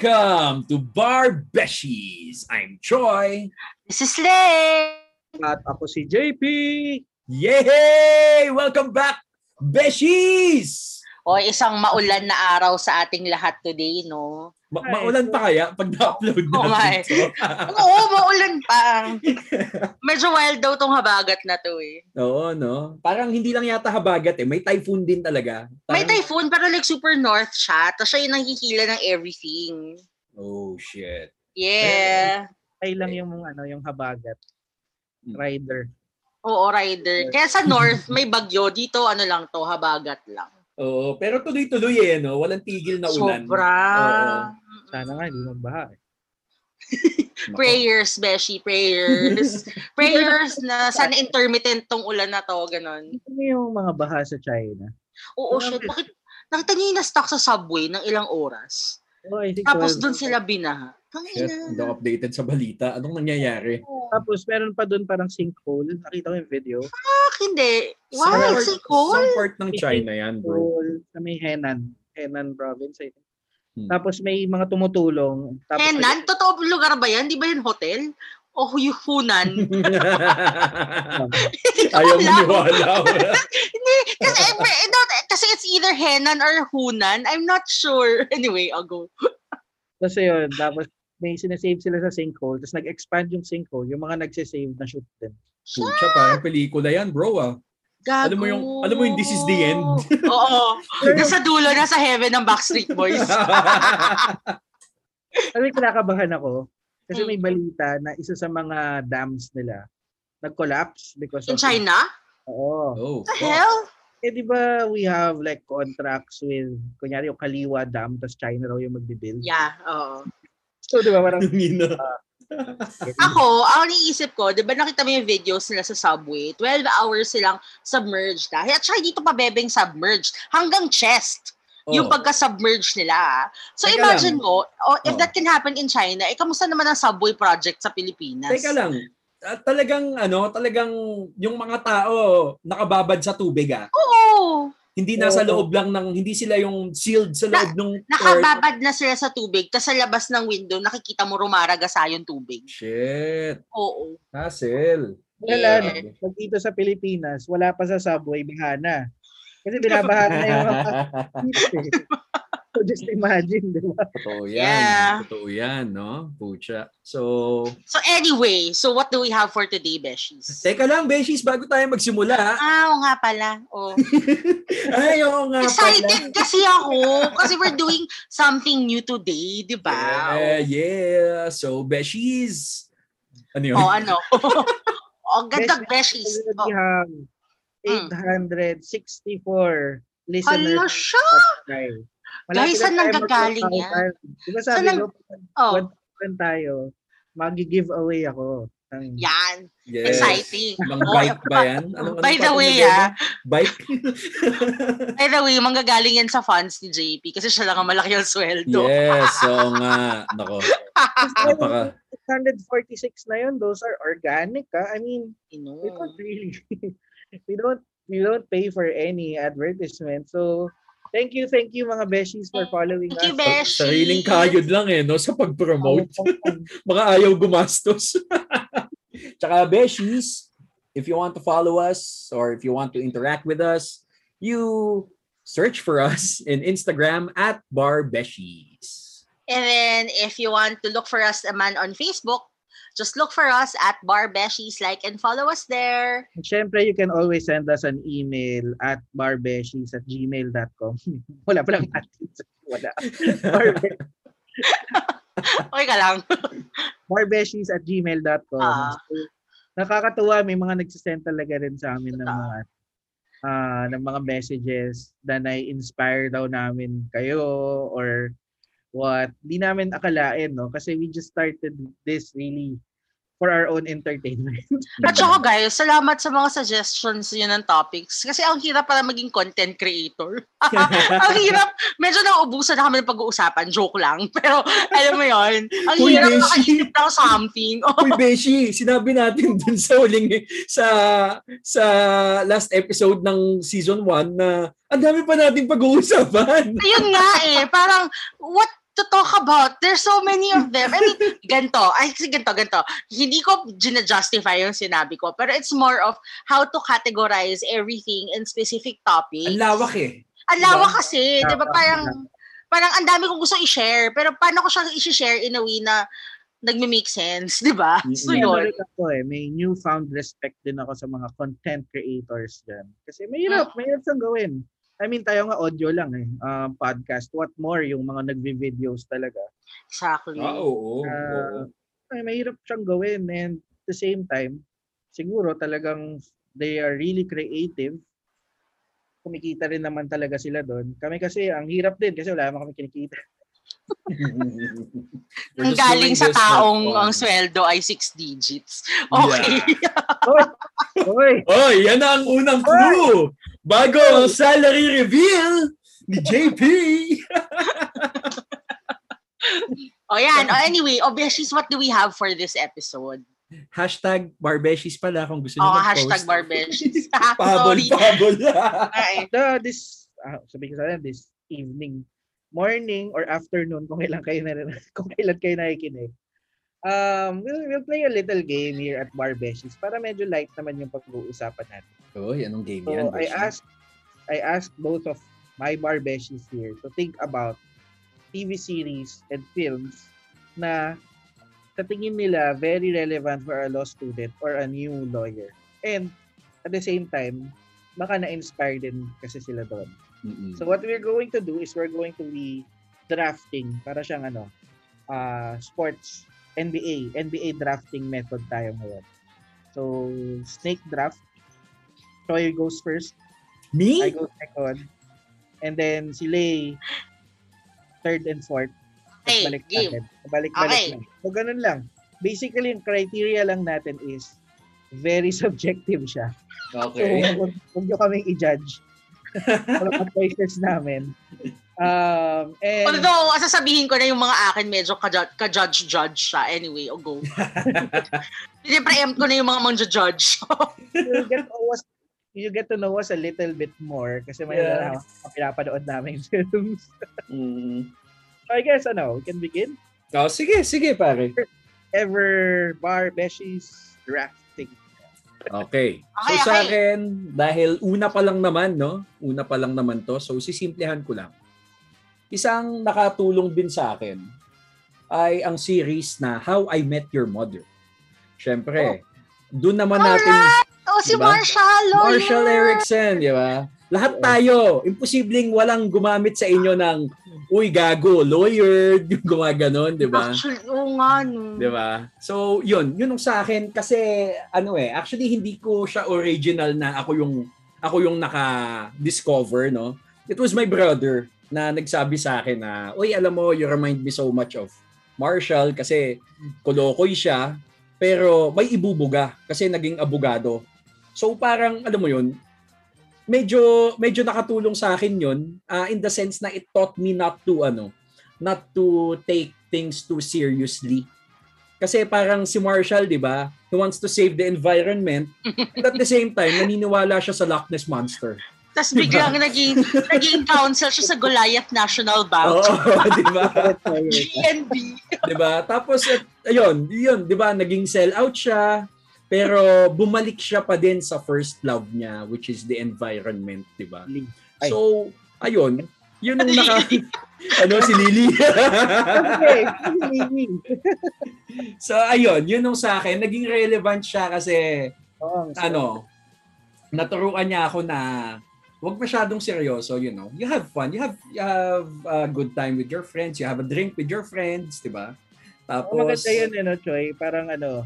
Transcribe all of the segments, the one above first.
Welcome to Bar Beshies. I'm Troy. This is Lay! At ako si JP. Yay! Welcome back, Beshies! O isang maulan na araw sa ating lahat today, no? Ma- maulan pa kaya pag na-upload eh. natin to? Oo, maulan pa. Medyo wild daw tong habagat na to eh. Oo, no? Parang hindi lang yata habagat eh. May typhoon din talaga. May Parang- typhoon pero like super north siya. Tapos siya yung nangihila ng everything. Oh, shit. Yeah. Ay lang yung mga ano, yung habagat. Hmm. Rider. Oo, rider. Kaya sa north, may bagyo. Dito, ano lang to, habagat lang. Oo, pero tuloy-tuloy eh, no? Walang tigil na ulan. Sobra. Oo. Sana nga, hindi magbaha. eh. Prayers, Beshi, prayers. prayers na sana intermittent tong ulan na to, ganon. Ano yung mga baha sa China? Oo, shit. Bakit? Nakita niyo yung na-stuck sa subway ng ilang oras? Oh, I think Tapos 12. doon sila binaha. Shit, hindi updated sa balita. Anong nangyayari? Tapos meron pa doon parang sinkhole. Nakita ko yung video. Ah, hindi. Some Why? part- Si Cole? Some part ng China yan, bro. Sinkhole sa may Henan. Henan province, I think. Hmm. Tapos may mga tumutulong. Tapos Henan? Totoo lugar ba yan? Di ba yun hotel? O Hunan? Ayaw mo alam. niwala. Hindi. Kasi, eh, not, kasi it's either Henan or Hunan. I'm not sure. Anyway, I'll go. Kasi yun, tapos may sinasave sila sa sinkhole. Tapos nag-expand yung sinkhole. Yung mga nagsisave na shoot din. Pucha, parang pelikula yan, bro, ah. Gago. Alam mo yung- alam mo yung This is the End? Oo. Nasa dulo, nasa heaven ng Backstreet Boys. Alam mo, kinakabahan ako. Kasi may balita na isa sa mga dams nila nag-collapse because In of... China? Oo. oh, The hell? Eh, di ba we have like contracts with, kunyari yung Kaliwa Dam, tapos China raw yung magbibuild. Yeah, oo. So, di ba parang... Ina. Ako, ang niisip ko, di ba nakita mo yung videos nila sa subway? 12 hours silang submerged na. At saka dito pa bebeng submerged. Hanggang chest. Yung Oh. pagka-submerged nila. So Teka imagine lang. mo, oh, if Oh. that can happen in China, eh kamusta naman ang subway project sa Pilipinas? Teka lang. Ah, talagang ano, talagang yung mga tao nakababad sa tubig ah. Oo. Hindi nasa Oo. loob lang ng hindi sila yung sealed sa loob ng Nakababad na sila sa tubig, tapos sa labas ng window, nakikita mo rumaragasa yung tubig. Shit. Oo. Hassle. Wala Yeah. na. Pag dito sa Pilipinas, wala pa sa subway, baha na. Kasi binabaha na yung mga. So just imagine, di ba? Totoo yan. Yeah. Totoo yan, no? Pucha. So, So anyway, so what do we have for today, Beshies? teka lang, Beshies, bago tayo magsimula. Ah, oo nga pala. Oh. Ay, oo nga pala. Excited kasi ako kasi we're doing something new today, di ba? Yeah, yeah. So, Beshies. Ano yun? Oh, ano? oh, ganda beshies. We Oh. Have Hmm. 864 listeners. Hala siya! Guys, saan na tayo nanggagaling mag-1,000. Di ba sabi nang- ko, Oh, pag tayo, magi-giveaway ako. Ng, yan. Yes. Exciting. Mga Oh, bike ba yan? Anong, By anong the way, ah, Bike? by the way, manggagaling yan sa funds ni JP kasi siya lang ang malaki ang sweldo. yes, oo nga. Nako. Napaka. 146 na yun, those are organic. Ha? I mean, Ino. we don't really, we don't, we don't pay for any advertisement. So, thank you, thank you mga beshies for following Thank you, us. Beshi. Sariling kayod lang eh, no? Sa pag-promote. Baka ayaw gumastos. Tsaka, Beshies, if you want to follow us or if you want to interact with us, you search for us in Instagram at Bar Beshies. And then if you want to look for us naman on Facebook, just look for us at Bar Beshies. Like and follow us there. And syempre, you can always send us an email at barbeshies at gmail.com. Wala pa lang natin. Wala. Okay ka lang. barbeshies at gmail.com. Ah. So, nakakatuwa, may mga nagsisend talaga rin sa amin ng mga ah ng mga messages na na-inspire daw namin kayo or what. Di namin akalain, no? Kasi we just started this really for our own entertainment. At saka guys, salamat sa mga suggestions yun ng topics. Kasi ang hirap para maging content creator. ang hirap. Medyo nauubusan na kami ng pag-uusapan. Joke lang. Pero alam mo yon Ang Uy, hirap Beshi. makaisip ng something. Oh, Uy, Beshi, sinabi natin dun sa huling, sa, sa last episode ng season 1 na ang dami pa nating pag-uusapan. Ayun nga eh. Parang, what to talk about. There's so many of them. I mean, ganto. Ay, kasi ganto, ganto. Hindi ko gina-justify yung sinabi ko, pero it's more of how to categorize everything in specific topics. Ang lawak eh. Ang lawak kasi, di ba? Parang, parang ang dami kong gusto i-share, pero paano ko siya i-share in a way na nagme-make sense, di ba? So May yun. ako eh, may newfound respect din ako sa mga content creators dyan. Kasi mahirap, mahirap siyang gawin. I mean, tayo nga audio lang eh, um, podcast. What more yung mga nagvi-videos talaga. Exactly. Ah, oo. oo. Ah, ay, mahirap siyang gawin and at the same time, siguro talagang they are really creative. Kumikita rin naman talaga sila doon. Kami kasi, ang hirap din kasi wala naman kami kinikita. Ang galing sa taong ang sweldo ay six digits. Okay. Oy! Oy, yan na ang unang clue. Bago ang salary reveal ni JP. o yan. O anyway, obviously, what do we have for this episode? Hashtag barbeshies pala kung gusto niyo oh, mag-post. hashtag barbeshies. Pabol, Sorry. The, this, ah, sabi ko sana, this evening, morning or afternoon, kung kailan kayo na kung kailan kayo nakikinig. Um, we'll, we'll play a little game here at Barbeshies para medyo light naman yung pag-uusapan natin. Oy, anong game So yan? I asked I asked both of my barbeshies here to think about TV series and films na sa tingin nila very relevant for a law student or a new lawyer. And at the same time, baka na-inspire din kasi sila doon. Mm-mm. So what we're going to do is we're going to be drafting para siyang ano, uh, sports NBA, NBA drafting method tayo ngayon. So snake draft. Troy goes first. Me? I go second. And then si Lay, third and fourth. Hey, balik game. natin. Balik-balik Okay. lang. So, ganun lang. Basically, yung criteria lang natin is very subjective siya. So, Okay. huwag, huwag nyo kaming i-judge. Wala mga choices namin. Um, and Although, sasabihin ko na yung mga akin medyo ka- ka-judge-judge siya. Anyway, o go. Pinipreempt ko na yung mga mangja-judge. you get to know us, you get to know us a little bit more kasi may Yeah. mga pinapanood namin films. Mm. So, I guess, ano, we can begin. Oh, sige, sige pare. Ever Bar Beshies Drafting. Okay. So Okay, sa okay. akin, dahil una pa lang naman, no? Una pa lang naman to. So sisimplihan ko lang. Isang nakatulong din sa akin ay ang series na How I Met Your Mother. Siyempre, doon naman natin oh, si Diba? Marshall. lawyer. Marshall Erickson, di ba? Lahat tayo, imposibleng walang gumamit sa inyo ng uy, gago, lawyer, yung gumaganon, di ba? Actually, oo nga, no. Di ba? So, yun. Yun ang sa akin kasi ano eh, actually hindi ko siya original na ako yung ako yung naka-discover, no? It was my brother na nagsabi sa akin na, uy, alam mo, you remind me so much of Marshall kasi kolokoy siya, pero may ibubuga kasi naging abogado. So parang, alam mo yun, medyo medyo nakatulong sa akin yun uh, in the sense na it taught me not to ano not to take things too seriously kasi parang si Marshall, di ba? He wants to save the environment. And at the same time, naniniwala siya sa Loch Ness Monster. Tapos biglang naging, naging counsel siya sa Goliath National Bank. Oo, di ba? GNB. di ba? Tapos, at, ayun, yun, di ba? Naging sell out siya. Pero bumalik siya pa din sa first love niya, which is the environment, di ba? So, ayun, yun ang naka... ano, si Lily? okay. so, ayun, yun ang sa akin. Naging relevant siya kasi, so, ano, naturuan niya ako na huwag masyadong seryoso, you know. You have fun. You have, you have a good time with your friends. You have a drink with your friends, di ba? Tapos, Oo, maganda yun, ano, Choy. Parang ano,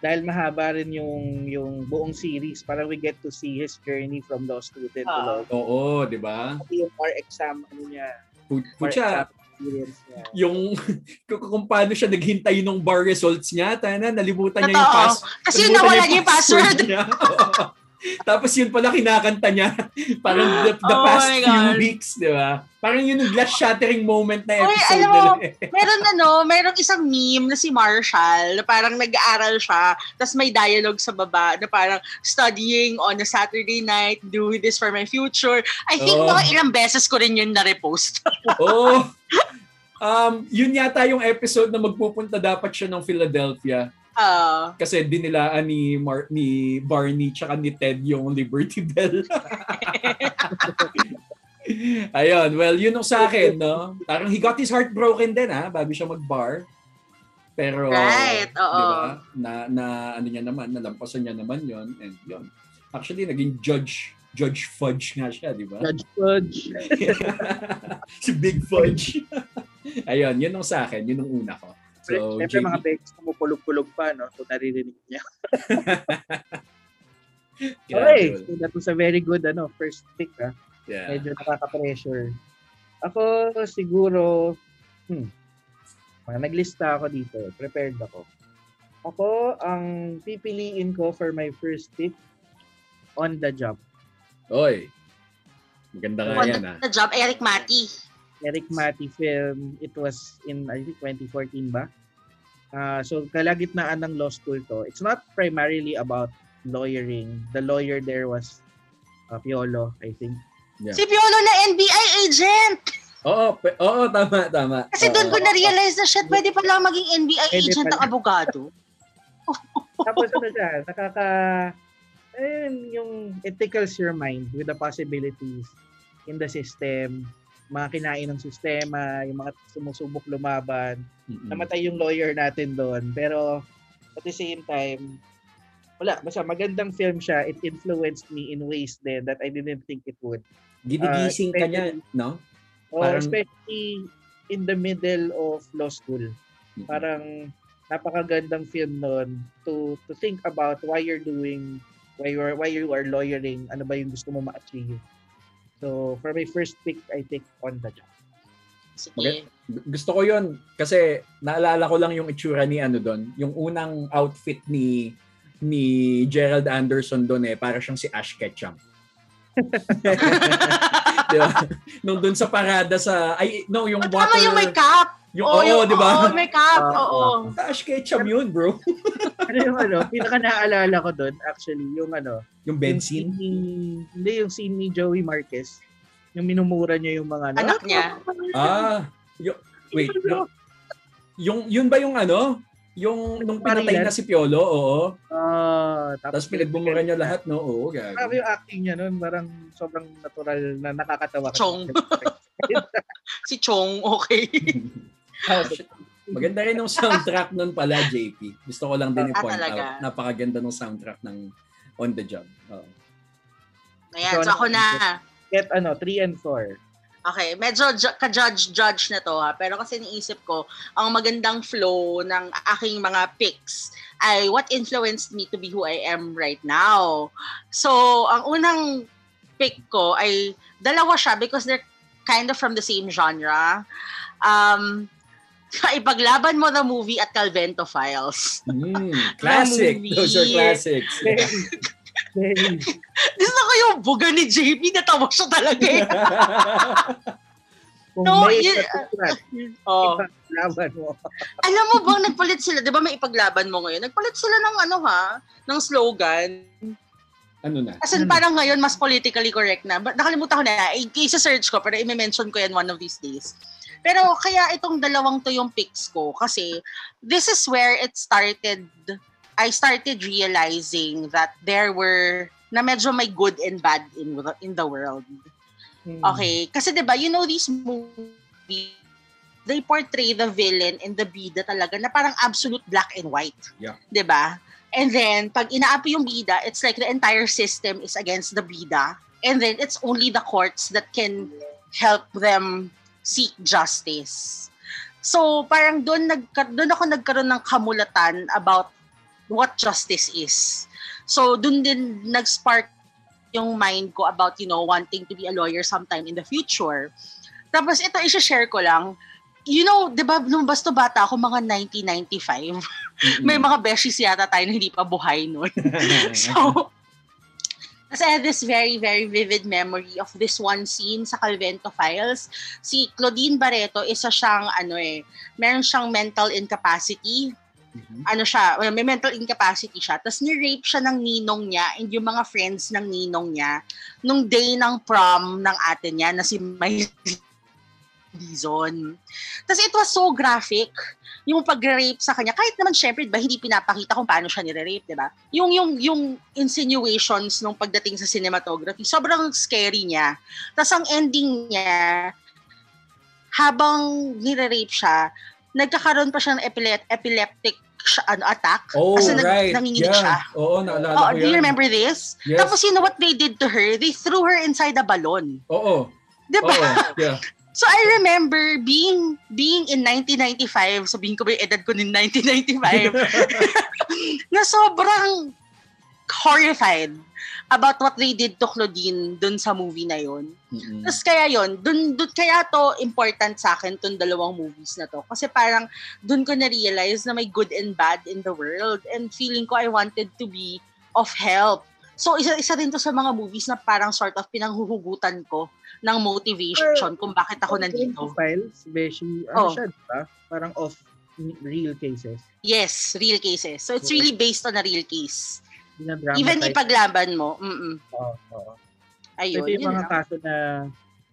dahil mahaba rin yung yung buong series, parang we get to see his journey from law student to Ah. law. oo, di ba? Pati yung bar exam, ano niya, Pu- bar Putya, exam experience niya. yung kung, kung paano siya naghintay nung bar results niya, tana, nalimutan niya yung pass. Kasi nawala niya niya yung password. niya. Tapos yun pala kinakanta niya. Parang the, the Oh past few weeks, di ba? Parang yun yung glass shattering moment na episode alam nila. mo, meron ano, meron isang meme na si Marshall na parang nag-aaral siya, tapos may dialogue sa baba na parang studying on a Saturday night, doing this for my future. I think Oh. mga ilang beses ko rin yun na-repost. Oo. Um, yun yata yung episode na magpupunta dapat siya ng Philadelphia. Ah, Kasi dinilaan ni, Mar- ni Barney tsaka ni Ted yung Liberty Bell. Ayun, well, yun yung sa akin, no? Parang he got his heart broken din, ha? Bago siya mag-bar. Pero, Right, oo. di ba? Na, na, ano niya naman, nalampasan niya naman yon And yun. Actually, naging judge, Judge Fudge nga siya, di ba? Judge Fudge. si Big Fudge. Ayun, yun yung sa akin. Yun yung una ko. So, Siyempre JP. mga begs kumupulog-pulog pa, no? Kung naririnig niya. Okay, so that was a very good ano, first pick, ha? Yeah. Medyo nakaka-pressure. Ako siguro, hmm, mga naglista ako dito. Prepared ako. Ako, ang pipiliin ko for my first pick, On the Job. Oy. Maganda nga on yan, ah. ha? the job, Eric Mati. Eric Mati film. It was in, I think, 2014 ba? Ah, so, kalagitnaan ng law school to. It's not primarily about lawyering. The lawyer there was uh, Piolo, I think. Yeah. Si Piolo na NBI agent. Oo, pe- oo, tama, tama. Kasi Oo. doon ko na-realize na shit, pwede pala maging NBI Pwede agent pala. ng abogado. Tapos ano siya, nakaka, ayun, yung it tickles your mind with the possibilities in the system, mga kinain ng sistema, yung mga sumusubok lumaban. Mm-mm. Namatay yung lawyer natin doon. Pero at the same time, wala, basta magandang film siya. It influenced me in ways then that I didn't think it would. Ginigising ka niya, no? Or Parang- especially in the middle of law school. Mm-mm. parang napakagandang film noon to to think about why you're doing why you are why you are lawyering ano ba yung gusto mo ma-achieve so for my first pick I take on the job Sige. Gu- Gusto ko yun kasi naalala ko lang yung itsura ni ano doon. Yung unang outfit ni ni Gerald Anderson doon eh, para siyang si Ash Ketchum. di ba? Nung doon sa parada sa, ay, no, yung Tama water. yung may cap. Yung, Oo, oo, yung- di ba? Oo, may cap. Ah, Oo. Ash Ketchum yun, bro. ano yung ano pinaka naaalala ko doon actually yung ano Yung yung benzene. scene ni, hindi yung scene ni Joey Marquez yung minumura niya yung mga ano, Anak niya. Ah, yung, wait, yung, yung, yun ba yung ano? Yung nung pinatay na si Piolo, oo. Ah, Tapos pinagbumura niya lahat, no? Oo, gago. yung acting niya noon, parang sobrang natural na nakakatawa. Chong. Si Chong, okay. Maganda rin yung soundtrack nun pala, JP. Gusto ko lang din Ah, i-point talaga? out. Napakaganda ng soundtrack ng On The Job. Oo. Ayan, so ako na. Get ano, 3 and 4. Okay, medyo ju- ka-judge-judge na to ha. Pero kasi niisip ko, ang magandang flow ng aking mga picks ay what influenced me to be who I am right now. So, ang unang pick ko ay dalawa siya because they're kind of from the same genre. Um, ipaglaban mo the movie at Calvento Files. Mm, classic. Those are classics. Gusto ko yung buga ni JP, natawa siya talaga eh. kung No, may yun- oh. ipaglaban mo. Alam mo bang nagpalit sila, 'di ba may ipaglaban mo ngayon? Nagpalit sila ng ano ha, ng slogan. ano na? As in, Ano? parang ngayon mas politically correct na. But nakalimutan ko na, eh, i-search ko pero i-mention ko yan one of these days. Pero kaya itong dalawang to yung picks ko kasi this is where it started I started realizing that there were na medyo may good and bad in the, in the world. Hmm. Okay, kasi 'di ba, you know these movies they portray the villain and the bida talaga na parang absolute black and white. Yeah. 'Di ba? And then pag inaapi yung bida, it's like the entire system is against the bida. And then it's only the courts that can help them seek justice. So parang doon nag doon ako nagkaroon ng kamulatan about what justice is. So doon din nag-spark yung mind ko about, you know, wanting to be a lawyer sometime in the future. Tapos ito, isa-share ko lang. You know, di ba, nung basto bata ako, mga 1995, may mga beshies yata tayo na hindi pa buhay noon. so, kasi I had this very, very vivid memory of this one scene sa Calvento Files. Si Claudine Barreto, isa siyang, ano eh, meron siyang mental incapacity Mhm. ano siya, well, may mental incapacity siya. Tapos ni-rape siya ng ninong niya and yung mga friends ng ninong niya nung day ng prom ng ate niya na si May. Dizon. Tapos it was so graphic yung pag-rape sa kanya. Kahit naman syempre, diba, hindi pinapakita kung paano siya nire-rape, di ba? Yung, yung, yung insinuations nung pagdating sa cinematography, sobrang scary niya. Tapos ang ending niya, habang nire-rape siya, nagkakaroon pa siya ng epile- epileptic siya, ano, attack. Oh, kasi nag- right. nanginginig yeah. siya. Oo, naalala Oh, ko do you remember this? Yes. Tapos you know what they did to her? They threw her inside a balloon. Oo. Di ba? Oo. Yeah. So I remember being being in 1995, sabihin ko ba yung edad ko in 1995, na sobrang horrified about what they did to Claudine dun sa movie na yon. Mm-mm. Tapos kaya yon, dun, dun kaya to important sa akin tong dalawang movies na to. Kasi parang dun ko na-realize na may good and bad in the world and feeling ko I wanted to be of help. So isa isa din to sa mga movies na parang sort of pinanghuhugutan ko ng motivation kung bakit ako nandito. Files, Beshi, ano Oh. siya, diba? Parang off real cases. Yes, real cases. So it's really based on a real case. Even ipaglaban mo, mm Oo, oo. ayun, Ito yung yun mga lang. kaso na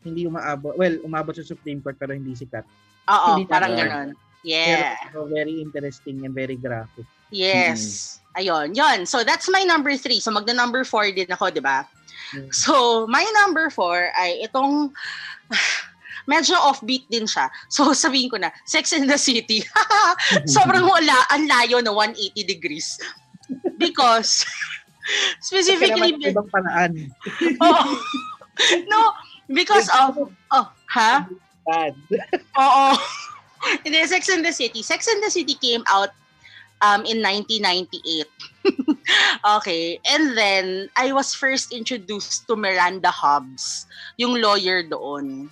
hindi umaabot, well, umabot sa Supreme Court pero hindi sikat. Oo, hindi parang ganon. Yeah. Pero very interesting and very graphic. Yes. Ayun, yun. So that's my number three. So magna number four din ako, di ba? Mm. So my number four ay itong medyo offbeat din siya. So sabihin ko na, Sex in the City. Sobrang wala, ang layo na 180 degrees. Because specifically Kasi ibang paraan. oh, no, because of oh, ha? Bad. Oo. Hindi, Sex and the City. Sex and the City came out um, in 1998. okay. And then, I was first introduced to Miranda Hobbs, yung lawyer doon.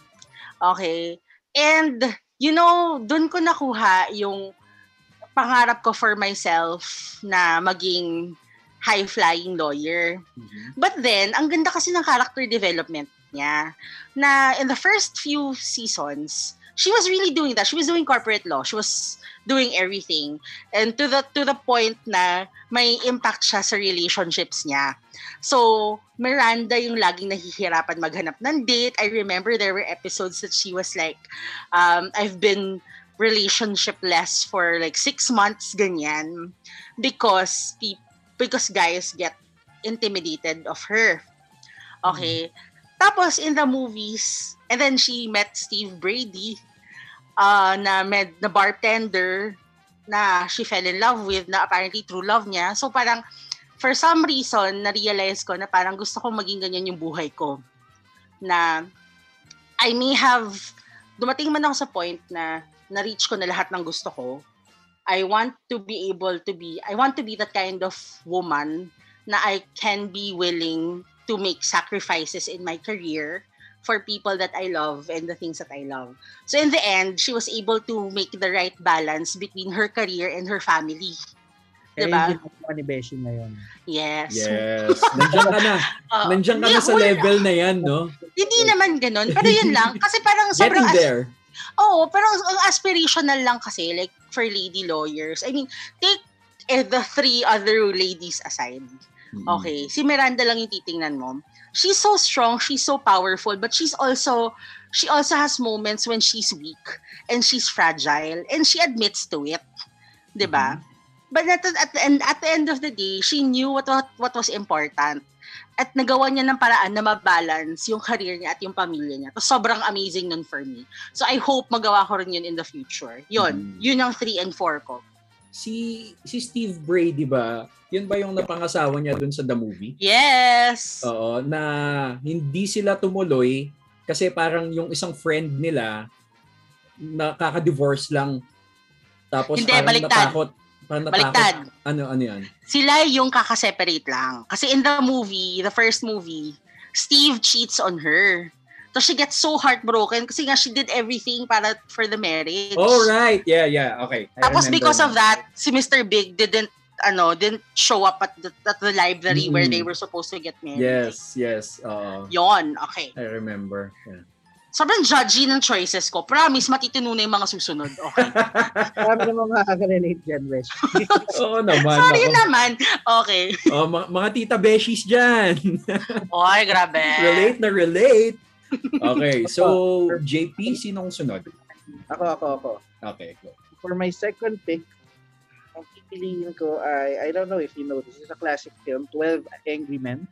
Okay. And, you know, doon ko nakuha yung pangarap ko for myself na maging high-flying lawyer. Mhm. But then, ang ganda kasi ng character development niya na in the first few seasons, she was really doing that. She was doing corporate law. She was doing everything. And to the to the point na may impact siya sa relationships niya. So, Miranda yung laging nahihirapan maghanap ng date. I remember there were episodes that she was like, um, I've been relationshipless for like six months, ganyan. Because because guys get intimidated of her. Okay. Tapos in the movies, and then she met Steve Brady, uh, na med na bartender na she fell in love with na apparently true love niya. So parang for some reason na-realize ko na parang gusto ko maging ganyan yung buhay ko. Na I may have dumating man ako sa point na na-reach ko na lahat ng gusto ko. I want to be able to be I want to be that kind of woman na I can be willing to make sacrifices in my career for people that I love and the things that I love. So in the end, she was able to make the right balance between her career and her family. Kaya Diba? yung ginagawa ni Beshi ngayon. Yes. Yes. Nandiyan ka na. Uh, Nandiyan ka na sa level na yan, no? Hindi naman ganun. Pero yun lang. Kasi parang sobrang... Getting as- there. Oo, pero ang aspirational lang kasi, like, for lady lawyers. I mean, take eh, the three other ladies aside. Okay, si Miranda lang yung titingnan mo. She's so strong, she's so powerful, but she's also, she also has moments when she's weak and she's fragile and she admits to it. 'Di ba? But at, at, the end, at the end of the day, she knew what, what, what was important. At nagawa niya ng paraan na mabalance yung career niya at yung pamilya niya. So, sobrang amazing nun for me. So, I hope magawa ko rin yun in the future. Yun. Mhm. Yun ang 3 and 4 ko. Si si Steve Brady ba, yun ba yung napangasawa niya dun sa The Movie? Yes! Oo, na hindi sila tumuloy kasi parang yung isang friend nila nakaka-divorce lang. Tapos Hindi, parang baliktad. natakot. Parang natakot. Baliktad. Ano, ano yan? sila yung kakaseparate lang. Kasi in the movie, the first movie, Steve cheats on her. So she gets so heartbroken kasi nga she did everything para for the marriage. Oh, right. Yeah, yeah. Okay. I Tapos remember because now. of that, si Mr. Big didn't ano, didn't show up at the, at the library where Mm. they were supposed to get married. Yes, yes. Oo. Yon, okay. I remember. Yeah. Sobrang judgy ng choices ko. Promise, matitino na yung mga susunod. Okay. Marami naman makaka-relate dyan, Beshi. Oo naman. Sorry ako. naman. Okay. Oh, mga, mga tita beshies dyan. Oy, grabe. relate na relate. Okay, so JP, sinong sunod? Ako, ako, ako. Okay, go. For my second pick, ang pipiliin ko ay, I don't know if you know, this is a classic film, 12 Angry Men.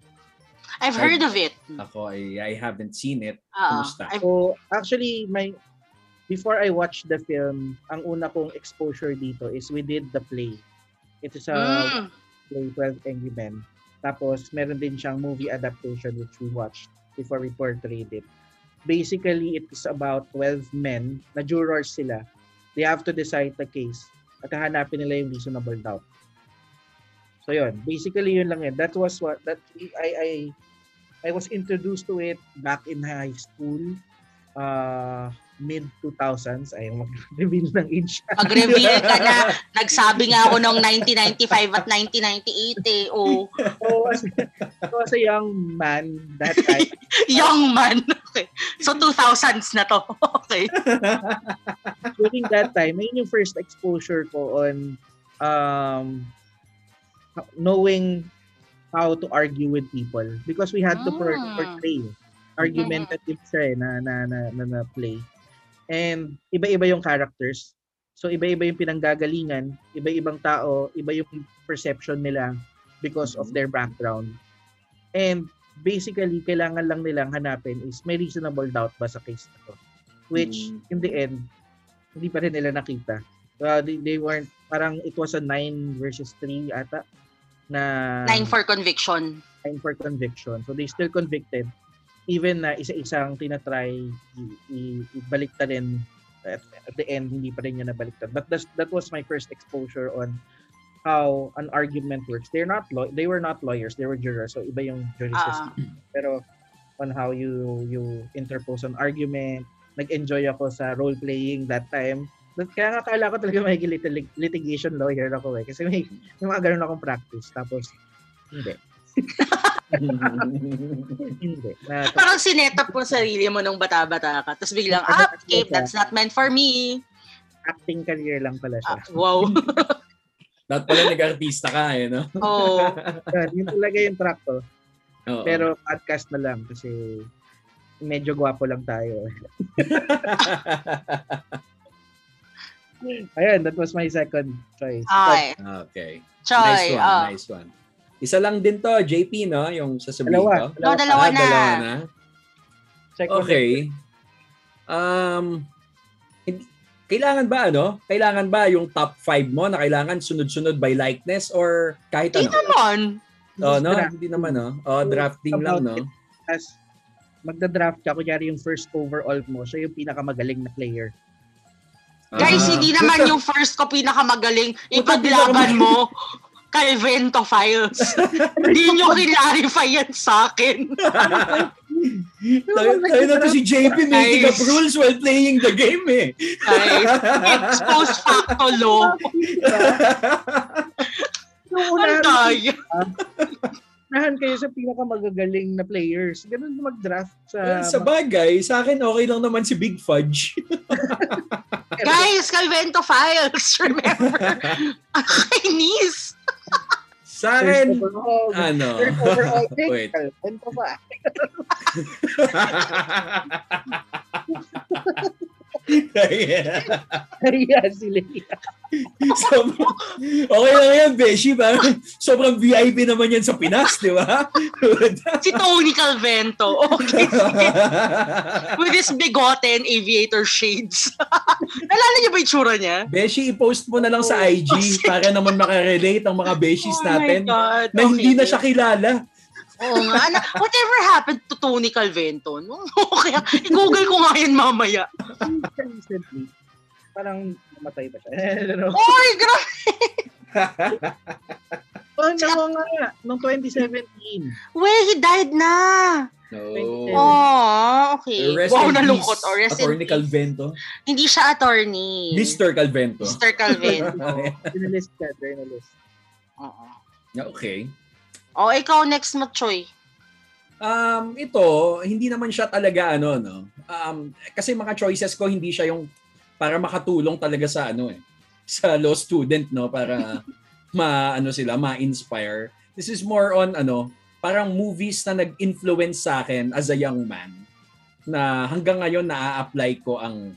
I've heard of it. Ako ay I haven't seen it. Kumusta? I've- So, actually, my before I watched the film, ang una kong exposure dito is we did the play. It is a Mm. play 12 Angry Men. Tapos, meron din siyang movie adaptation which we watched before we portrayed it. Basically, it is about 12 men na jurors sila. They have to decide the case at hahanapin nila yung reasonable doubt. So yun, basically yun lang yun. That was what that I I I was introduced to it back in high school. Uh mid 2000s ay mag-reveal ng age. Mag-reveal ka na. Nagsabi nga ako ng 1995 at 1998 eh. Oh, so, as, so as a young man that time, young man. Okay. So 2000s na to. Okay. during that time, ayun yung first exposure ko on um, knowing how to argue with people because we had to Ah. portray argumentative siya eh, na, na, na, na, na play. And iba-iba yung characters. So iba-iba yung pinanggagalingan, iba-ibang tao, iba yung perception nila because of their background. And basically, kailangan lang nilang hanapin is may reasonable doubt ba sa case na to. Which, Mm. in the end, hindi pa rin nila nakita. Uh, they, they weren't, parang it was a 9 versus 3 ata na Nine for conviction. 9 for conviction. So they still convicted even na isa-isang tinatry i- i- ibaliktad rin at, at the end hindi pa rin niya nabaliktad. But that's, that was my first exposure on how an argument works. They're not law they were not lawyers, they were jurors. So iba yung jury Ah. system. Pero on how you you interpose an argument, nag-enjoy ako sa role playing that time. But kaya nga kala ko talaga may lit- litigation lawyer ako eh. Kasi may, may mga ganun akong practice. Tapos, hindi. Hindi. Na, Parang sinetap mo sarili mo nung bata-bata ka. Tapos biglang, ah, okay, that's not meant for me. acting career lang pala siya. Ah, wow. Dapat pala nag-artista ka eh, no? Oh. Yan, yun talaga yung track ko. Oo. Pero podcast na lang kasi medyo gwapo lang tayo. Ayan, that was my second choice. Ay, okay. Choy. nice one, oh. nice one. Isa lang din to, JP, no? Yung sasabihin Dalawa. ko. No, dalawa Ah, na. dalawa na. Second Okay. Um, hindi- kailangan ba ano? Kailangan ba yung top 5 mo na kailangan sunod-sunod by likeness or kahit ano? naman. Oh, no, Draft. hindi naman no. Oh, drafting lang no. As magda-draft ka, kunyari yung first overall mo, siya yung pinakamagaling na player. Guys, Ah. hindi naman yung first ko pinakamagaling. Puta, Ipaglaban mo kay Vento Files. Hindi nyo clarify yan sa akin. Tayo, tayo na to si JP making up rules while playing the game eh. Guys, it's post facto law. Ang daya. unahan kayo sa pinakamagagaling na players. Ganun mag-draft sa... sa bagay, sa akin okay lang naman si Big Fudge. Guys, kay Vento Files. Remember? Ang kainis. Sa akin, ano? Overall. Wait. Ano pa? Kaya sila. so, okay lang yan, Beshi. Parang sobrang VIP naman yan sa Pinas, di ba? Si Tony Calvento. Okay. With his bigote and aviator shades. Nalala niyo ba yung tsura niya? Beshi, i-post mo na lang sa IG para naman makarelate ang mga Beshis Oh natin God. na hindi Okay. na siya kilala. Oo nga. Na, whatever happened to Tony Calvento? No? Kaya, i-google ko nga yan mamaya. Recently, parang namatay ba siya? I don't know. Oy, grabe. Oh, no, nga. Noong 2017. Well, he died na. No. Oh, okay. Rest wow, nalungkot. Oh, rest in Attorney peace. Calvento. Hindi siya attorney. Mr. Calvento. Mr. Calvento. Journalist ka, journalist. Oo. okay. Oh, ikaw next mo, Choy. Um, ito, hindi naman siya talaga ano, no. Um, kasi mga choices ko hindi siya yung para makatulong talaga sa ano eh, sa law student, no, para ma ano sila, ma-inspire. This is more on ano, parang movies na nag-influence sa akin as a young man. na hanggang ngayon na-apply ko ang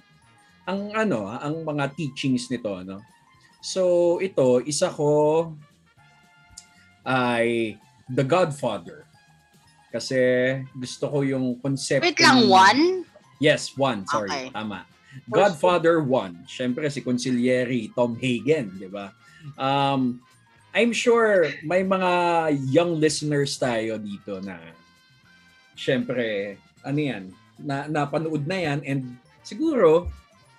ang ano, ang mga teachings nito, no. So ito, isa ko ay The Godfather. Kasi gusto ko yung concept. Wait lang, one? Yes, one. Sorry, Okay. tama. Godfather 1. Siyempre si Consigliere Tom Hagen, di ba? Um, I'm sure may mga young listeners tayo dito na siyempre, ano yan, na, napanood na yan and siguro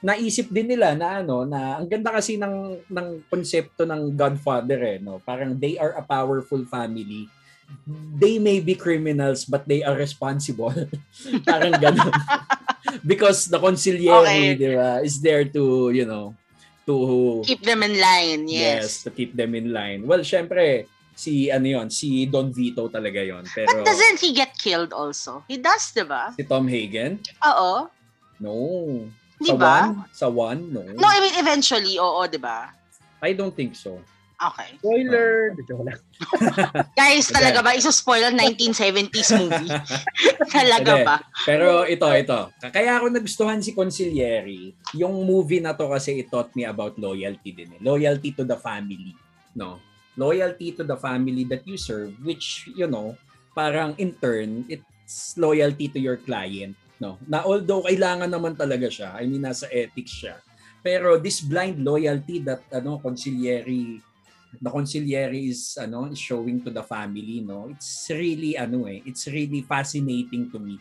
naisip din nila na ano na ang ganda kasi ng ng konsepto ng Godfather eh no parang they are a powerful family they may be criminals but they are responsible parang ganun because the conciliary Okay. di ba is there to you know to Keep them in line, yes. to keep them in line well syempre si ano yon si Don Vito talaga yon pero But doesn't he get killed also? He does, di ba? si Tom Hagen Oo. no Di sa ba? one sa one no No, I mean, eventually, oo, di ba? I don't think so Okay. Spoiler! Joke lang. Guys, talaga ba? Iso-spoil ang 1970s movie? talaga ba? Pero ito, ito. Kaya ako nagustuhan si Conciliary, yung movie na to kasi it taught me about loyalty din. Eh. Loyalty to the family. No? Loyalty to the family that you serve, which, you know, parang in turn, it's loyalty to your client. No? Na although kailangan naman talaga siya, I mean, nasa ethics siya. Pero this blind loyalty that ano conciliary the conciliary is ano is showing to the family no? It's really ano eh it's really fascinating to me.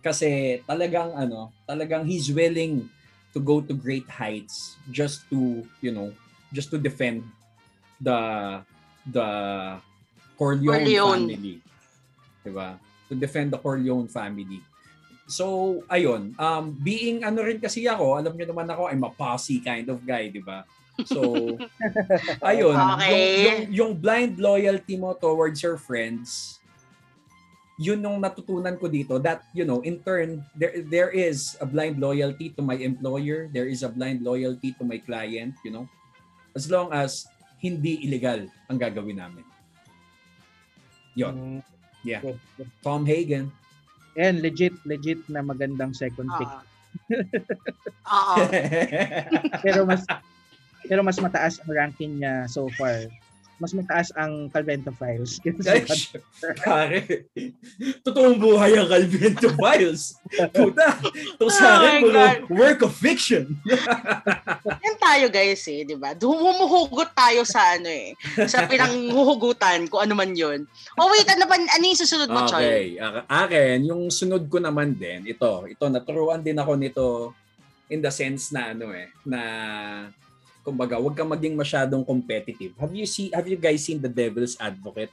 Kasi talagang ano talagang he's willing to go to great heights just to you know just to defend the the Corleone, Corleone. family diba to defend the Corleone family. So ayun um being ano rin kasi ako alam niyo naman ako I'm a posse kind of guy di ba so ayun Okay. yung, yung yung blind loyalty mo towards your friends yun nung natutunan ko dito that you know in turn there there is a blind loyalty to my employer there is a blind loyalty to my client you know as long as hindi illegal ang gagawin namin yon Mm, Yeah. good, good. Tom Hagen And legit, legit na magandang second pick. Oo. Oo. Pero mas pero mas mataas ang ranking niya so far. Mas mataas ang Calvento Files. Guys, pare, totoong buhay ang Calvento Files. Puta, to sa Oh akin, God. work of fiction. Yan tayo guys eh, di ba? Humuhugot tayo sa ano eh. Sa pinanghuhugutan, kung ano man yun. Oh wait, ano, pa, ano yung susunod mo, Choy? Okay, akin, yung sunod ko naman din, ito, ito, naturuan din ako nito in the sense na ano eh, na kumbaga, wag kang maging masyadong competitive. Have you see have you guys seen The Devil's Advocate?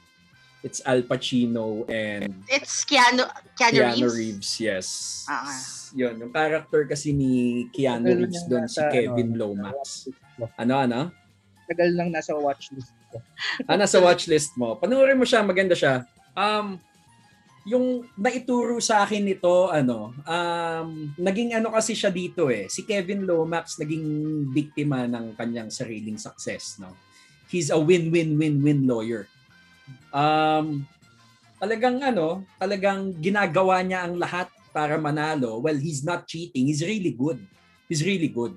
It's Al Pacino and It's Keanu, Keanu, Keanu Reeves. Reeves, yes. Ah. Yun, yung character kasi ni Keanu Tagal Reeves doon si nasa, Kevin ano, Lomax. Ano, ano? Tagal lang nasa watchlist ko. Ah, nasa watchlist mo. Panoorin mo siya, maganda siya. Um, yung naituro sa akin nito, ano, um, naging ano kasi siya dito eh. Si Kevin Lomax naging biktima ng kanyang sariling success, no? He's a win-win-win-win lawyer. Um, talagang ano, talagang ginagawa niya ang lahat para manalo. Well, he's not cheating. He's really good. He's really good.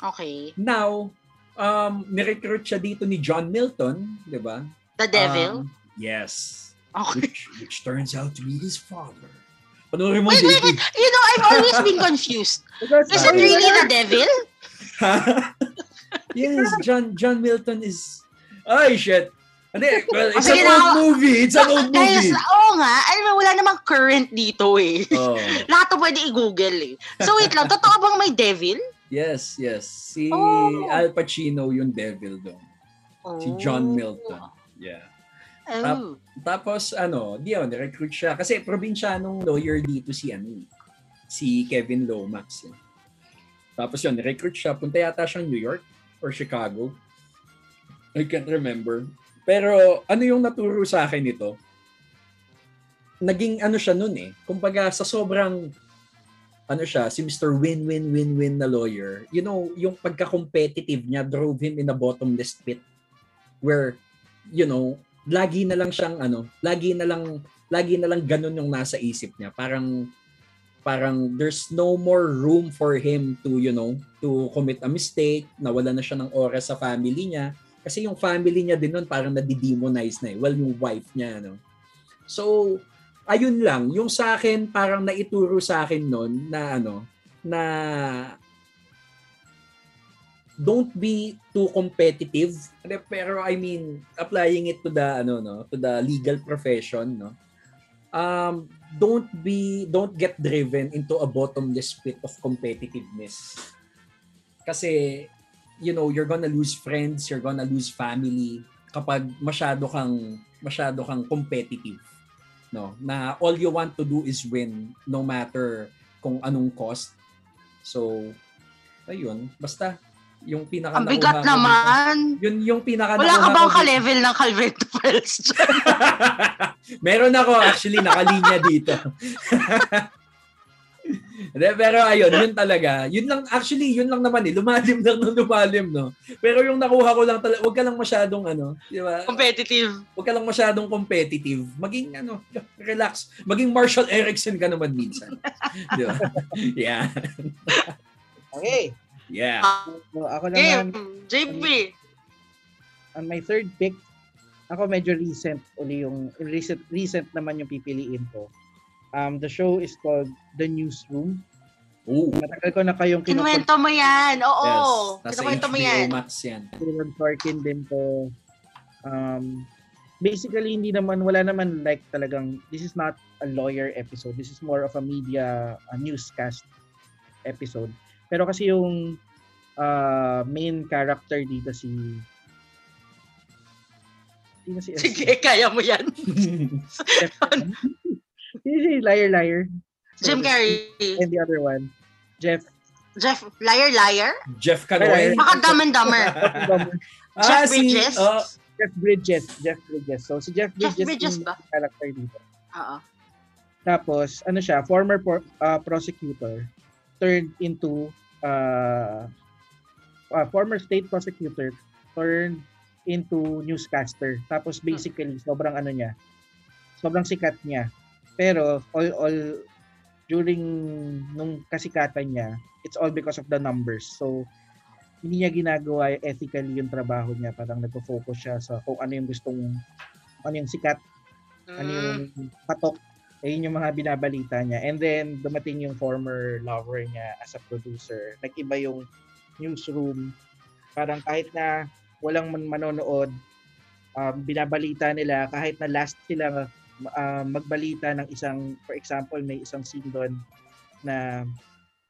Okay. Now, um, nirecruit siya dito ni John Milton, di ba? The Devil? Um, yes. Okay. Which, which turns out to be his father. Panoorin mo, Wait, wait, wait. You know, I've always been confused. Is it really the Devil? yes, John John Milton is... Ay, shit. Hindi, well, it's Sige an old movie. It's an old Guys, movie. oo nga. Alam mo, wala namang current dito eh. Oh, Lahat to pwede i-google eh. So wait lang, totoo bang may devil? yes, yes. Si Oh. Al Pacino yung devil doon. Si John Oh. Milton. Yeah. Oh. Tapos ano, di yun, recruit siya. Kasi probinsyanong lawyer dito si ano, eh, si Kevin Lomax. eh. Tapos yun, recruit siya. Punta yata siyang New York or Chicago. I can't remember. Pero ano yung naturo sa akin nito? Naging ano siya nun eh. Kumbaga sa sobrang ano siya, si Mr. Win-Win-Win-Win na lawyer, you know, yung pagka-competitive niya drove him in a bottomless pit where, you know, lagi na lang siyang ano, lagi na lang lagi na lang ganun yung nasa isip niya. Parang parang there's no more room for him to, you know, to commit a mistake, nawala na siya ng oras sa family niya. Kasi yung family niya din nun parang nadidemonize na eh. Well, yung wife niya, no? So, ayun lang. Yung sa akin, parang naituro sa akin nun na ano, na don't be too competitive. Pero I mean, applying it to the ano no, to the legal profession, no. Um, don't be don't get driven into a bottomless pit of competitiveness. Kasi you know, you're gonna lose friends, you're gonna lose family kapag masyado kang masyado kang competitive. No, na all you want to do is win no matter kung anong cost. So, ayun, basta yung pinaka Ang bigat naman. Dito, yun yung pinaka Wala ka bang ka-level ng Calvento Fells Meron ako actually nakalinya dito. De, pero ayun, yun talaga. Yun lang, actually, yun lang naman eh. Lumalim lang ng lumalim, no? Pero yung nakuha ko lang talaga, huwag ka lang masyadong ano, di ba? Competitive. Huwag ka lang masyadong competitive. Maging ano, relax. Maging Marshall Erickson ka naman minsan. di ba? Yeah. okay. Yeah. So, ako Game, naman, JP. on my third pick, ako medyo recent uli yung recent recent naman yung pipiliin ko. Um, the show is called The Newsroom. Ooh. Matagal ko na kayong Kinuwento mo yan. Oo. Yes. Nasa Kinuwento mo yan. Max yan. Aaron Sorkin din to. Um, basically, hindi naman, wala naman like talagang, this is not a lawyer episode. This is more of a media, a newscast episode. Pero kasi yung uh, main character dito si Sino si Sige, kaya mo yan. Sino si Liar Liar? Jim Carrey. And the other one, Jeff. Jeff, liar, liar? Jeff Canoy. Baka dumb and dumber. Ah, Jeff Bridges? Si, oh, Jeff Bridges. Jeff Bridges. So si Jeff Jeff Bridges, Bridges yung ba? character dito. Oo. Tapos, ano siya, former por- uh, prosecutor turned into uh, uh, former state prosecutor turned into newscaster. Tapos basically, sobrang ano niya, sobrang sikat niya. Pero all all during nung kasikatan niya, it's all because of the numbers. So hindi niya ginagawa ethically yung trabaho niya. Parang nagpo-focus siya sa kung ano yung gustong ano yung sikat ano yung Mm. patok ayun yung mga binabalita niya. And then dumating yung former lover niya as a producer. Nag-iba yung newsroom. Parang kahit na walang man manonood um, binabalita nila kahit na last sila uh, magbalita ng isang for example may isang scene doon na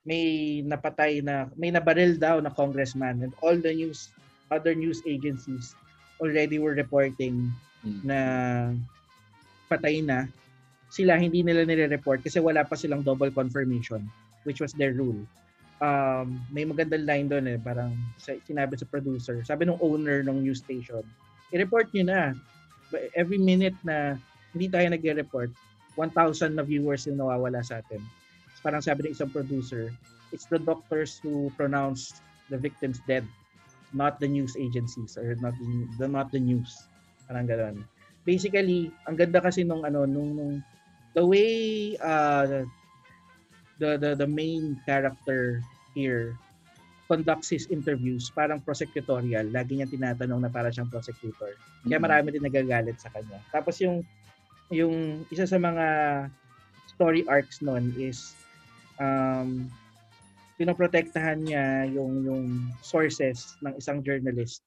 may napatay na may nabaril daw na congressman. And all the news other news agencies already were reporting Hmm. na patay na, sila hindi nila nire-report kasi wala pa silang double confirmation, which was their rule. Um, may magandang line doon eh, parang sinabi sa producer, sabi nung owner ng news station, i-report nyo na. Every minute na hindi tayo nag-report, 1,000 na viewers yung nawawala sa atin. Parang sabi ng isang producer, it's the doctors who pronounce the victims dead, not the news agencies or not the, the not the news. Parang gano'n. Basically, ang ganda kasi nung ano nung, nung the way uh, the, the the main character here conducts his interviews parang prosecutorial. Lagi niya tinatanong na para siyang prosecutor. Kaya Mhm. marami din nagagalit sa kanya. Tapos yung yung isa sa mga story arcs nun is um pinoprotektahan niya yung yung sources ng isang journalist.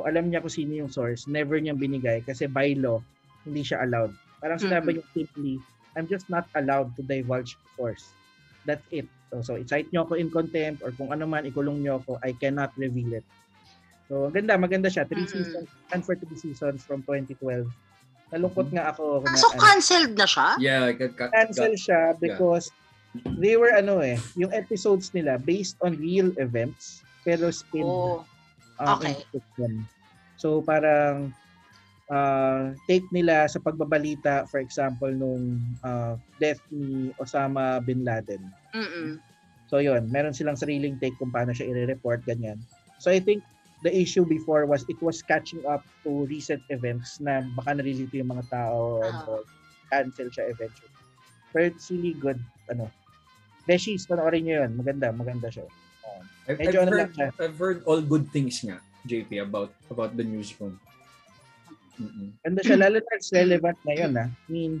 O alam niya kung sino yung source, never niyang binigay kasi by law hindi siya allowed. Parang sinabi niya simply, I'm just not allowed to divulge source. That's it. So, so i-cite niyo ako in contempt or kung ano man ikulong niyo ako, I cannot reveal it. So, ang ganda, maganda siya. Three Mhm. seasons, and for three seasons from 2012. Nalungkot nga ako. Ah, na, so ano, canceled na siya? Yeah, got, got, cancel siya because they were ano eh, yung episodes nila based on real events pero spin Oh. um, okay. So parang uh, take nila sa pagbabalita for example nung uh, death ni Osama bin Laden. Mm-mm. So yun, meron silang sariling take kung paano siya i-report ganyan. So I think the issue before was it was catching up to recent events na baka narilito yung mga tao and Ah. all. cancel siya eventually. But it's really good ano Beshies, panoorin nyo yun. Maganda, maganda siya. I've, Medyo I've ano heard. I've heard all good things nga, JP, about about the newsroom. Mm-mm. Ganda siya, lalo na it's relevant ngayon ah. I mean,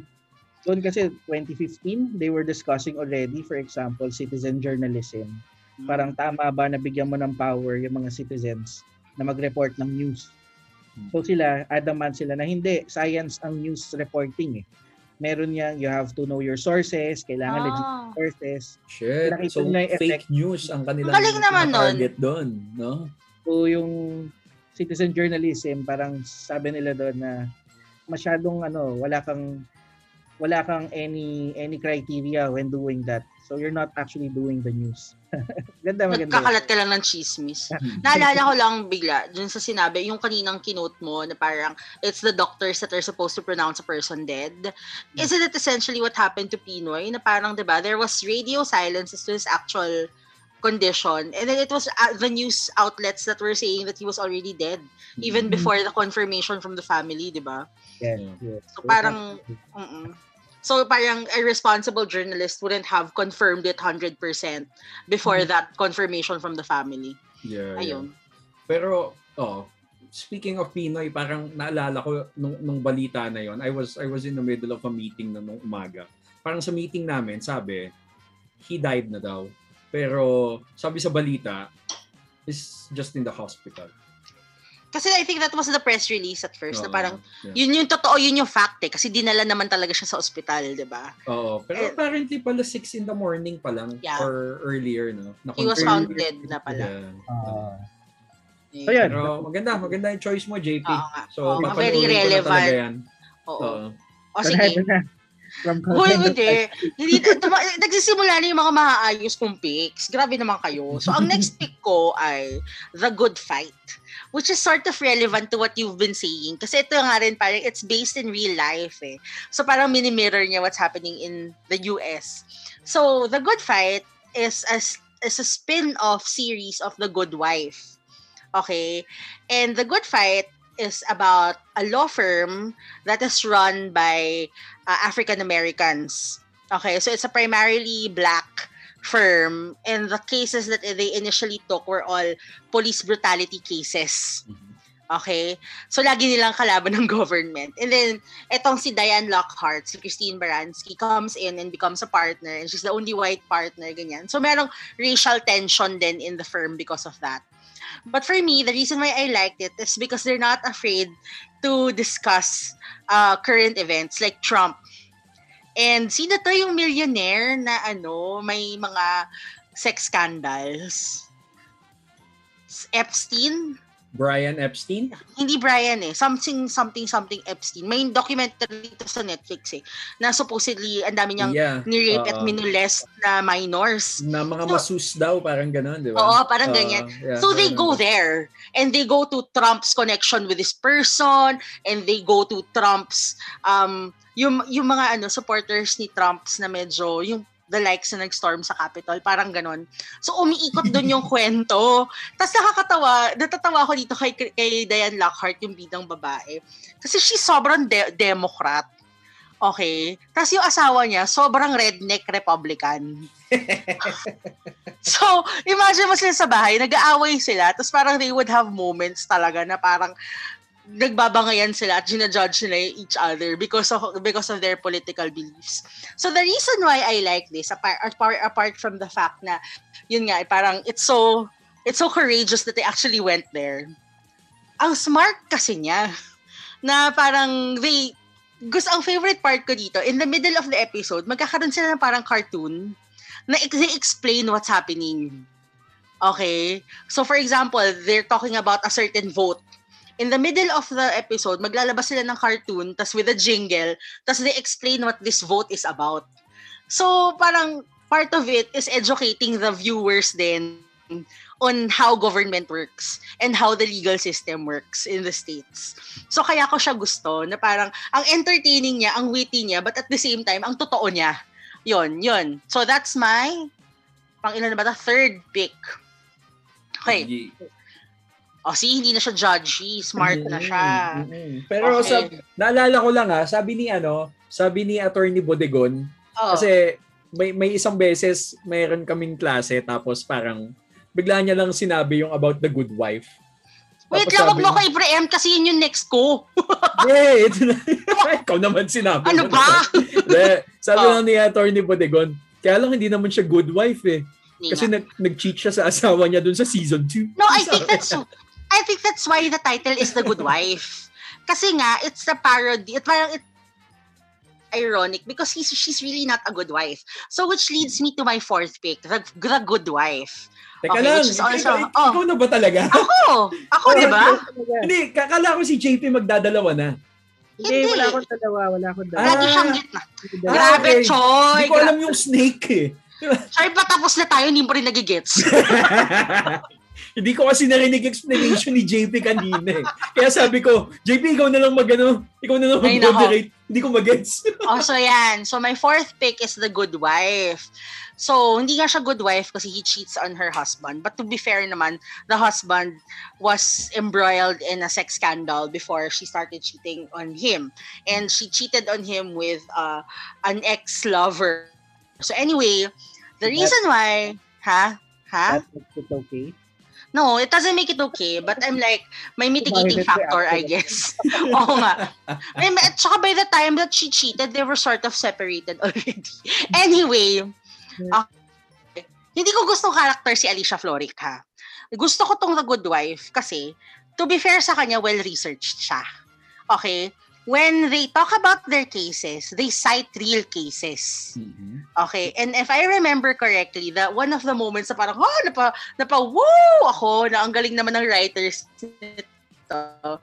doon kasi 2015, they were discussing already, for example, citizen journalism. Parang tama ba na bigyan mo ng power yung mga citizens na mag-report ng news. So sila, adamant sila na hindi, science ang news reporting eh. Meron niya, you have to know your sources, kailangan legit Ah. sources. Shit. Nakita So, fake effect. news ang kanilang Ang galing naman target doon, no? So yung citizen journalism, parang sabi nila doon na masyadong ano, wala kang wala kang any any criteria when doing that. So you're not actually doing the news. Ganda maganda. Nagkakalat ka lang ng chismis. Naalala ko lang bigla, dun sa sinabi, yung kaninang kinote mo na parang it's the doctors that are supposed to pronounce a person dead. Isn't it essentially what happened to Pinoy? Na parang, di ba, there was radio silence as to his actual condition. And then it was uh, the news outlets that were saying that he was already dead. Even Mhm. before the confirmation from the family, di ba? Yes, yes. So parang, mm So parang a responsible journalist wouldn't have confirmed it 100% before Mhm. that confirmation from the family. Yeah, yeah. Ayun. Pero, oh, speaking of Pinoy, parang naalala ko nung, nung balita na yon I was I was in the middle of a meeting na nung umaga. Parang sa meeting namin, sabi, he died na daw. Pero sabi sa balita, is just in the hospital. Kasi I think that was the press release at first na Oo, parang yeah. yun yung totoo, yun yung fact eh. Kasi dinala naman talaga siya sa ospital, di ba? Oo, pero Eh, apparently pala 6 in the morning pa lang Yeah. or earlier, no? He was found dead na pala. Yeah. Ah. Eh, So, yan. Pero maganda, maganda yung choice mo, JP. Oo nga. So, Oo, very ko na relevant. talaga yan. Oo. Oo. O sige. na. From Hoy, hindi. hindi tuma, nagsisimula na yung mga maaayos kong picks. Grabe naman kayo. So, ang next pick ko ay The Good Fight. Which is sort of relevant to what you've been saying. Kasi ito nga rin, parang it's based in real life eh. So, parang mini-mirror niya what's happening in the US. So, The Good Fight is a, is a spin-off series of The Good Wife. Okay? And The Good Fight is about a law firm that is run by uh, African Americans. Okay, so it's a primarily black firm, and the cases that they initially took were all police brutality cases. Mhm. Okay? So, lagi nilang kalaban ng government. And then, etong si Diane Lockhart, si Christine Baranski, comes in and becomes a partner, and she's the only white partner, ganyan. So, merong racial tension then in the firm because of that. But for me, the reason why I liked it is because they're not afraid to discuss uh, current events like Trump. And sino to yung millionaire na ano, may mga sex scandals? Epstein? Brian Epstein? Hindi Brian eh. Something, something, something Epstein. May documentary dito sa Netflix eh. Na supposedly, ang dami niyang yeah. ni-rape at Oo. minolest na minors. Na mga So- masus daw, parang gano'n, di ba? Oo, parang Oo, ganyan. yeah, So they go there and they go to Trump's connection with this person and they go to Trump's um yung yung mga ano supporters ni Trump's na medyo yung the likes na nag-storm sa Capitol, parang ganon. So umiikot doon yung kwento. Tapos nakakatawa, natatawa ako dito kay, kay Diane Lockhart, yung bidang babae. Kasi she's sobrang de- Democrat. Okay? Tapos yung asawa niya, sobrang redneck Republican. So, imagine mo sila sa bahay, nag-aaway sila, tapos parang they would have moments talaga na parang nagbabangayan sila at ginajudge nila each other because of because of their political beliefs. So the reason why I like this apart apart, apart from the fact na yun nga eh, parang it's so it's so courageous that they actually went there. Ang smart kasi niya na parang they gusto ang favorite part ko dito in the middle of the episode magkakaroon sila ng parang cartoon na they explain what's happening. Okay? So for example, they're talking about a certain vote. In the middle of the episode, maglalabas sila ng cartoon tas with a jingle, tas they explain what this vote is about. So parang part of it is educating the viewers then on how government works and how the legal system works in the states. So kaya ko siya gusto na parang ang entertaining niya, ang witty niya, but at the same time, ang totoo niya. Yon, yon. So that's my pang ilan na ba? The third pick. Okay. Ye- O see, hindi na siya judgy. Smart na siya. Mm, mm, mm. Pero Okay. sa, naalala ko lang ha, sabi ni ano, sabi ni Attorney Bodegon, Oh. kasi may, may isang beses, mayroon kaming klase, tapos parang, bigla niya lang sinabi yung about the good wife. Wait Tapos lang, wag mo ko i-preempt kasi yun yung next ko. Na. Ikaw naman sinabi. Ano ba? naman. Hindi, sabi Oh. lang ni Attorney Bodegon, kaya lang hindi naman siya good wife eh. Hindi Kasi nga. nag, nag-cheat siya sa asawa niya dun sa season 2. No, I think that's I think that's why the title is The Good Wife. Kasi nga, it's a parody. It parang it ironic because he's she's really not a good wife. So which leads me to my fourth pick, the, the good wife. Teka Okay, lang, which is also- ikaw, oh. ikaw na ba talaga? Ako! Ako, di ba? Hindi, kakala ko si JP magdadalawa na. Hindi, Hindi. wala akong dalawa, wala akong Ah. dalawa. Lagi siyang gitna. Dalawa. Grabe, okay. Choy! Hindi ko alam yung snake eh. Choy, patapos na tayo, hindi mo rin nagigets. Hindi ko kasi narinig explanation ni JP kanina eh. Kaya sabi ko, JP, ikaw na lang mag-ano, ikaw na lang mag-moderate. Hindi ko mag-gets. oh, so yan. So my fourth pick is the good wife. So, hindi nga siya good wife kasi he cheats on her husband. But to be fair naman, the husband was embroiled in a sex scandal before she started cheating on him. And she cheated on him with uh, an ex-lover. So anyway, the reason why, ha? Ha? That makes it okay. No, it doesn't make it okay. But I'm like, may mitigating factor, I guess. Oo nga. May, at saka by the time that she cheated, they were sort of separated already. Anyway, okay. hindi ko gustong character si Alicia Florrick, ha? Gusto ko tong The Good Wife kasi, to be fair sa kanya, well-researched siya. Okay? When they talk about their cases, they cite real cases. Okay, and if I remember correctly, that one of the moments na parang, oh, napa, napa, woo ako, na ang galing naman ng writers nito,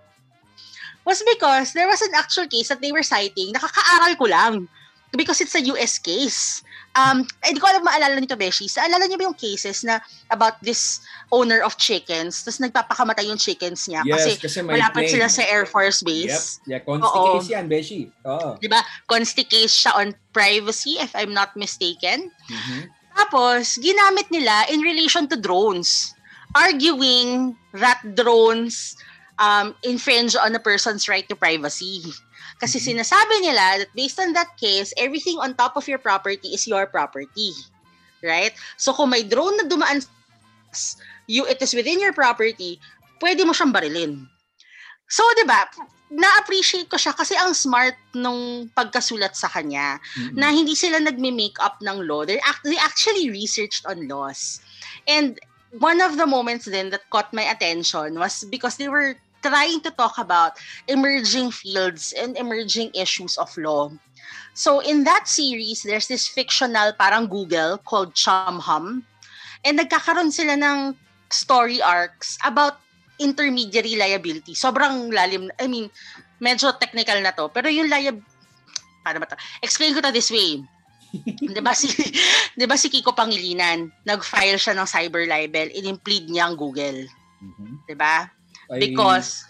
was because there was an actual case that they were citing, nakakaaral ko lang. Because it's a US case. Um, eh, di ko alam maalala nito, Beshi. Sa alala niyo ba yung cases na about this owner of chickens, tapos nagpapakamatay yung chickens niya kasi kasi may malapit plane. sila sa Air Force Yep. Base. Yeah, consti Oo. case yan, Beshi. Oo. Di ba? Consti case siya on privacy, if I'm not mistaken. Mhm. Tapos, ginamit nila in relation to drones. Arguing that drones um, infringe on a person's right to privacy. Kasi Mhm. sinasabi nila that based on that case, everything on top of your property is your property. Right? So kung may drone na dumaan you it is within your property, pwede mo siyang barilin. So, 'di ba? Na-appreciate ko siya kasi ang smart nung pagkasulat sa kanya Mhm. na hindi sila nagme-make up ng law. They, act- they actually researched on laws. And one of the moments then that caught my attention was because they were trying to talk about emerging fields and emerging issues of law. So in that series, there's this fictional parang Google called Chumhum. And nagkakaroon sila ng story arcs about intermediary liability. Sobrang lalim. I mean, medyo technical na to. Pero yung liab... Paano ba to? Explain ko to this way. 'Di ba si 'di ba si Kiko Pangilinan, nag-file siya ng cyber libel, in-implead niya ang Google, Mhm. 'di ba? Ay, Because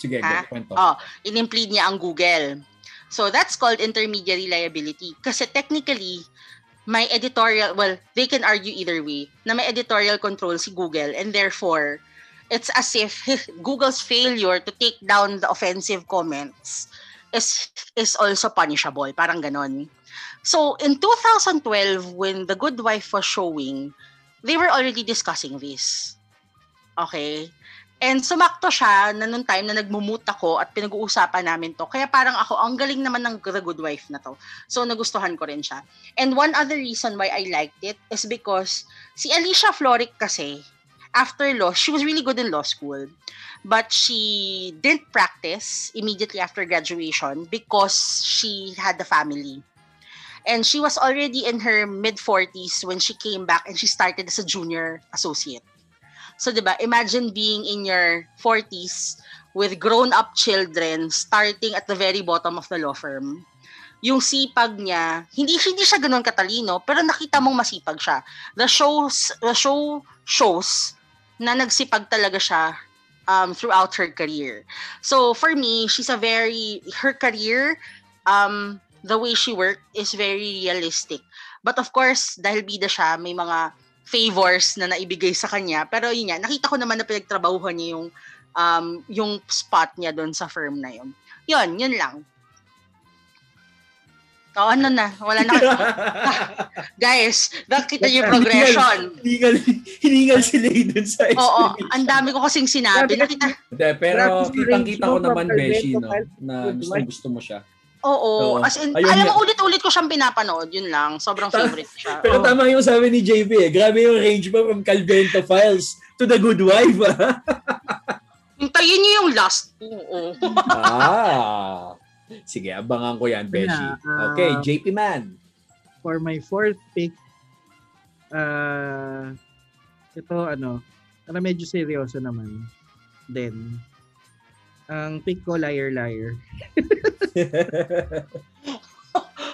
Sige, Ha? go, kwento. Oh, in-implead niya ang Google. So that's called intermediary liability. Kasi technically, may editorial, well, they can argue either way, na may editorial control si Google and therefore, it's as if Google's failure to take down the offensive comments is is also punishable. Parang ganon. So, in 2012, when The Good Wife was showing, they were already discussing this. Okay? And sumakto siya na nung time na nagmumute ako at pinag-uusapan namin to. Kaya parang ako, ang galing naman ng The Good Wife na to. So nagustuhan ko rin siya. And one other reason why I liked it is because si Alicia Florrick kasi, after law, she was really good in law school. But she didn't practice immediately after graduation because she had a family. And she was already in her mid-40s when she came back and she started as a junior associate. So, di ba, imagine being in your 40s with grown-up children starting at the very bottom of the law firm. Yung sipag niya, hindi, hindi siya ganun katalino, pero nakita mong masipag siya. The shows, the show shows na nagsipag talaga siya um, throughout her career. So, for me, she's a very, her career, um, the way she worked is very realistic. But of course, dahil bida siya, may mga favors na naibigay sa kanya. Pero yun nga, nakita ko naman na pinagtrabahuhan niya yung um, yung spot niya doon sa firm na yun. Yun, yun lang. O ano na, wala na. Guys, nakita niyo yung progression. hiningal, hiningal sila dun sa Oo, ang dami ko kasing sinabi. Nakita, Hindi, pero kitang-kita ko naman, Beshi, no, na gusto, gusto mo siya. Oo. Oo. As in, Ayun alam mo, ulit-ulit ko siyang pinapanood. Yun lang. Sobrang Ta- favorite ko siya. Pero Oo. tama yung sabi ni JP eh. Grabe yung range mo from Calvento Files to The Good Wife. ah. Hintayin niyo yung last. Oo. ah. Sige, abangan ko yan, Beshi. Yeah, uh, Okay, JP Man. For my fourth pick, uh, ito ano, para medyo seryoso naman. Then, ang pick ko, Liar Liar.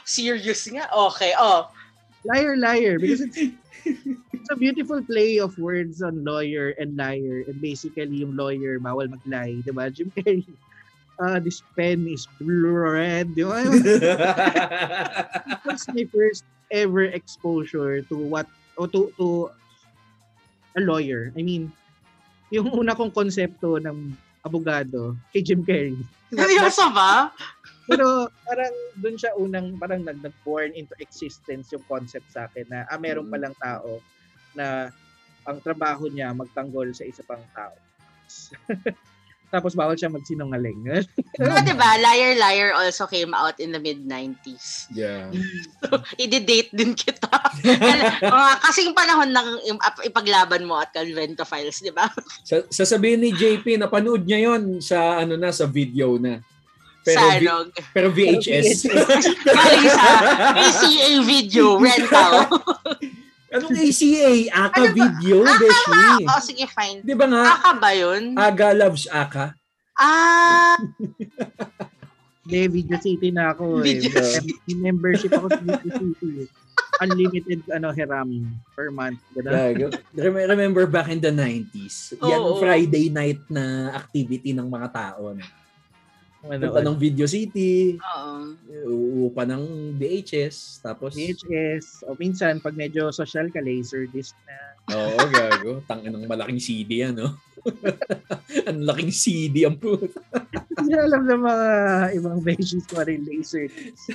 Serious nga? Okay, oh. Liar Liar because it's, it's a beautiful play of words on lawyer and liar and basically yung lawyer bawal mag-lie, di ba? Jim Carrey, uh, this pen is red, di ba? It was my first ever exposure to what, o to, to a lawyer. I mean, yung una kong konsepto ng abogado kay Jim Carrey. Seryoso ba? Pero parang doon siya unang parang nag nag-born into existence yung concept sa akin na ah, meron palang tao na ang trabaho niya magtanggol sa isa pang tao. Tapos bawal siya magsinungaling. Pero diba, Liar Liar also came out in the mid-90s. yeah. I-date din kita. Mga kasing panahon ng ip- ipaglaban mo at Calvento Files, di ba? Sa- sasabihin ni JP, napanood niya yon sa ano na, sa video na. Pero, Sa vi- ano, pero VHS. galing sa ACA video rental. Anong ACA? Aka Ano ba? video, Aka Beshi. oh, sige, fine. Di ba nga? Aka ba yun? Aga loves Aka. Ah, Hindi, Video City na ako. Eh. Video May membership ako sa Video City. eh. Unlimited ano hiram per month. Ganun. Remember back in the 90s, yan Oo. Friday night na activity ng mga tao. Ano, Punta ng Video City, oo. uupa ng VHS, tapos... VHS. O minsan, pag medyo social ka, laser disc na. Oo, gago. Tangin ng malaking CD yan, no? ang laking CD ang puto. Hindi na alam ng mga ibang beshies ko rin laser disc.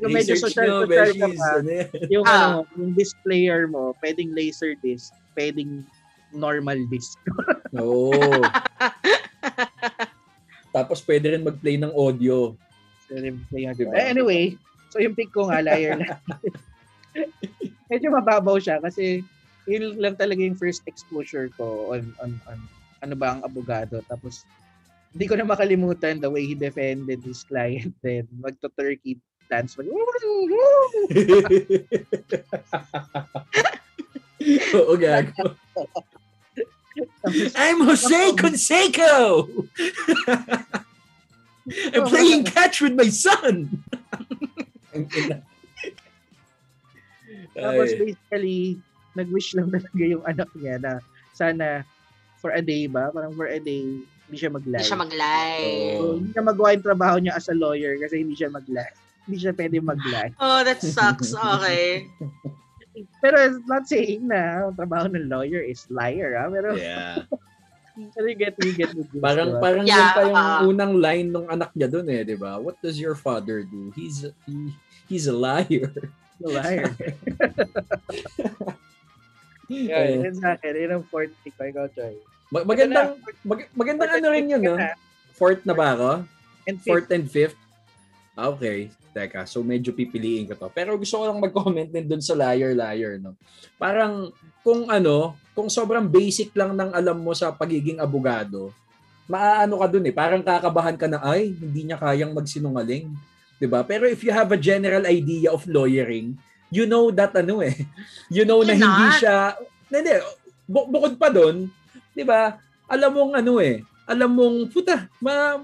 Kung medyo social, nyo, social ka pa, Ano yung Ah. ano, yung disc player mo, pwedeng laser disc, pwedeng normal disc. Oo. Tapos pwede rin mag-play ng audio. So, ko. Diba? Eh, anyway, so yung pick ko nga, liar na. medyo mababaw siya kasi yun lang talaga yung first exposure ko on, on, on ano ba ang abogado. Tapos, hindi ko na makalimutan the way he defended his client then magto-turkey dance. Mag- Oo, gago. I'm Jose Canseco! I'm playing catch with my son! Tapos basically, nag-wish lang talaga yung anak niya na sana for a day ba? Parang for a day, hindi siya mag-lie. Hindi siya mag-lie. Oo. So, hindi niya magawa yung trabaho niya as a lawyer kasi hindi siya mag-lie. Hindi siya pwede mag-lie. Oh, that sucks. Okay. Pero it's not saying na ang trabaho ng lawyer is liar, ha? Pero, Yeah. pero you get, you get the gist, Parang diba? parang Yeah, yun pa yung ah. unang line ng anak niya doon eh, 'di ba? What does your father do? He's he, he's a liar. The liar. yeah, Eh, yun sa akin. Yun ang fourth pick ko. Ikaw, Choy. mag- magandang mag- magandang ano rin yun, no? Fourth na ba ako? And fifth, Fourth and fifth? Ah, Okay. Teka, so medyo pipiliin ko to. Pero gusto ko lang mag-comment din dun sa liar, liar, no? Parang kung ano, kung sobrang basic lang ng alam mo sa pagiging abogado, maaano ka dun eh. Parang kakabahan ka na, ay, hindi niya kayang magsinungaling. 'Di ba? Pero if you have a general idea of lawyering, you know that ano eh. You know na You're hindi not. siya, hindi, bu- bukod pa dun, 'di ba? Alam mong ano eh, alam mong puta, ma,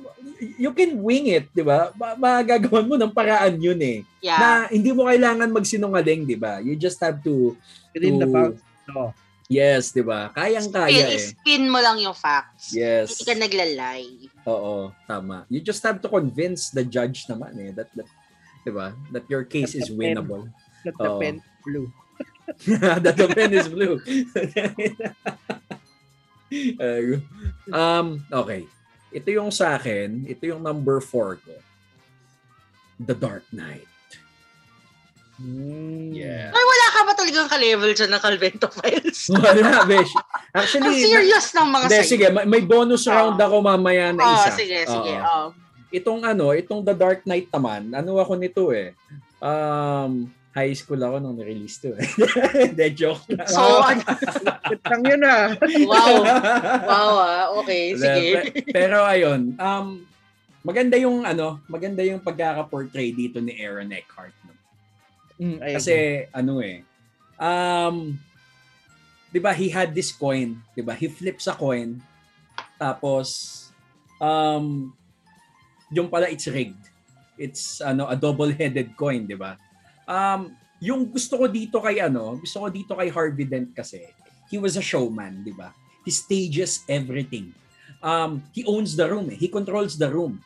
you can wing it, 'di ba? Ma- Magagawan mo ng paraan 'yun eh. Yeah. Na hindi mo kailangan magsinungaling, 'di ba? You just have to within the to- bounds. No. Yes, 'di ba? Kayang-kaya Spin, eh. spin mo lang yung facts. Yes. Hindi ka naglalay. Oo, tama. You just have to convince the judge naman eh that that 'di ba? That your case is winnable. That the pen blue. that the pen is blue. Um, okay. Ito yung sa akin, ito yung number four ko. The Dark Knight. Mm. Yeah. Ay, wala ka ba talagang ka-level dyan ng Calvento Files? Wala, besh. Ang Actually, serious ng mga side. sige, may, may bonus round Oo. ako mamaya na Oh, isa. sige, sige. Oo. Oh. Itong ano, itong The Dark Knight naman, ano ako nito eh. Um, high school ako nung nirelease to eh. Hindi, joke lang. So, Wow. ano, Lang yun ah. wow. Wow, ah. Okay, sige. pe- pero ayun, um, maganda yung ano, maganda yung pagkaka-portray dito ni Aaron Eckhart. No? Mm, I Kasi ano eh, um, 'di ba he had this coin, 'di ba? He flips a coin tapos um yung pala it's rigged. It's ano a double-headed coin, 'di ba? Um yung gusto ko dito kay ano, gusto ko dito kay Harvey Dent kasi he was a showman, 'di ba? He stages everything. Um he owns the room, eh. he controls the room.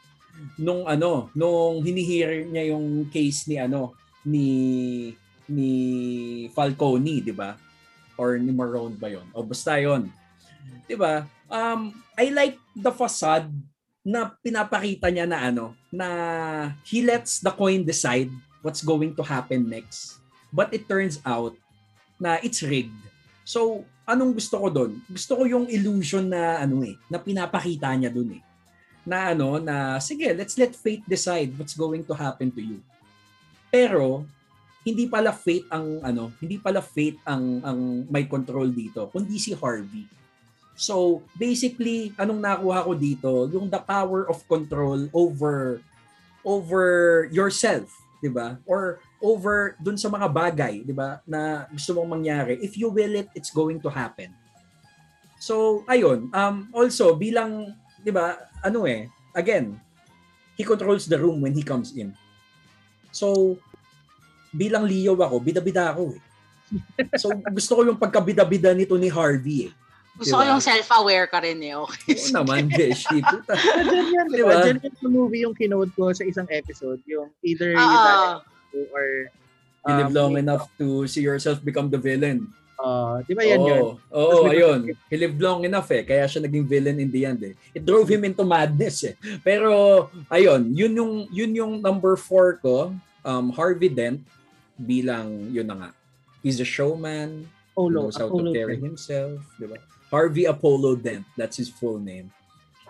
Nung ano, nung hinihir niya yung case ni ano, ni ni Falcone, 'di ba? Or ni Marone ba 'yon? O basta 'yon. 'Di ba? Um I like the facade na pinapakita niya na ano, na he lets the coin decide what's going to happen next. But it turns out na it's rigged. So, anong gusto ko doon? Gusto ko yung illusion na ano eh, na pinapakita niya doon eh. Na ano, na sige, let's let fate decide what's going to happen to you. Pero hindi pala fate ang ano, hindi pala fate ang ang may control dito, kundi si Harvey. So, basically, anong nakuha ko dito, yung the power of control over over yourself, 'di ba? Or over dun sa mga bagay, 'di ba, na gusto mong mangyari. If you will it, it's going to happen. So, ayun, um also bilang 'di ba, ano eh, again, he controls the room when he comes in. So, bilang Leo ako, bida-bida ako eh. So, gusto ko yung pagkabida-bida nito ni Harvey eh. Gusto ko Diba? yung self-aware ka rin eh. Okay. Oo naman, beshi. Puta. Diyan yan, di Diba? ba? Diyan yung movie yung kinood ko sa isang episode. Yung either you Ah, die or... You live um, long enough to see yourself become the villain. Uh, di ba yan Oo. yun? Oo, may- ayun. He lived long enough eh. Kaya siya naging villain in the end eh. It drove him into madness eh. Pero, ayun. Yun yung, yun yung number four ko. Um, Harvey Dent bilang, yun na nga. He's a showman. He Apollo. knows how Apollo. to carry himself. Di ba? Harvey Apollo Dent. That's his full name.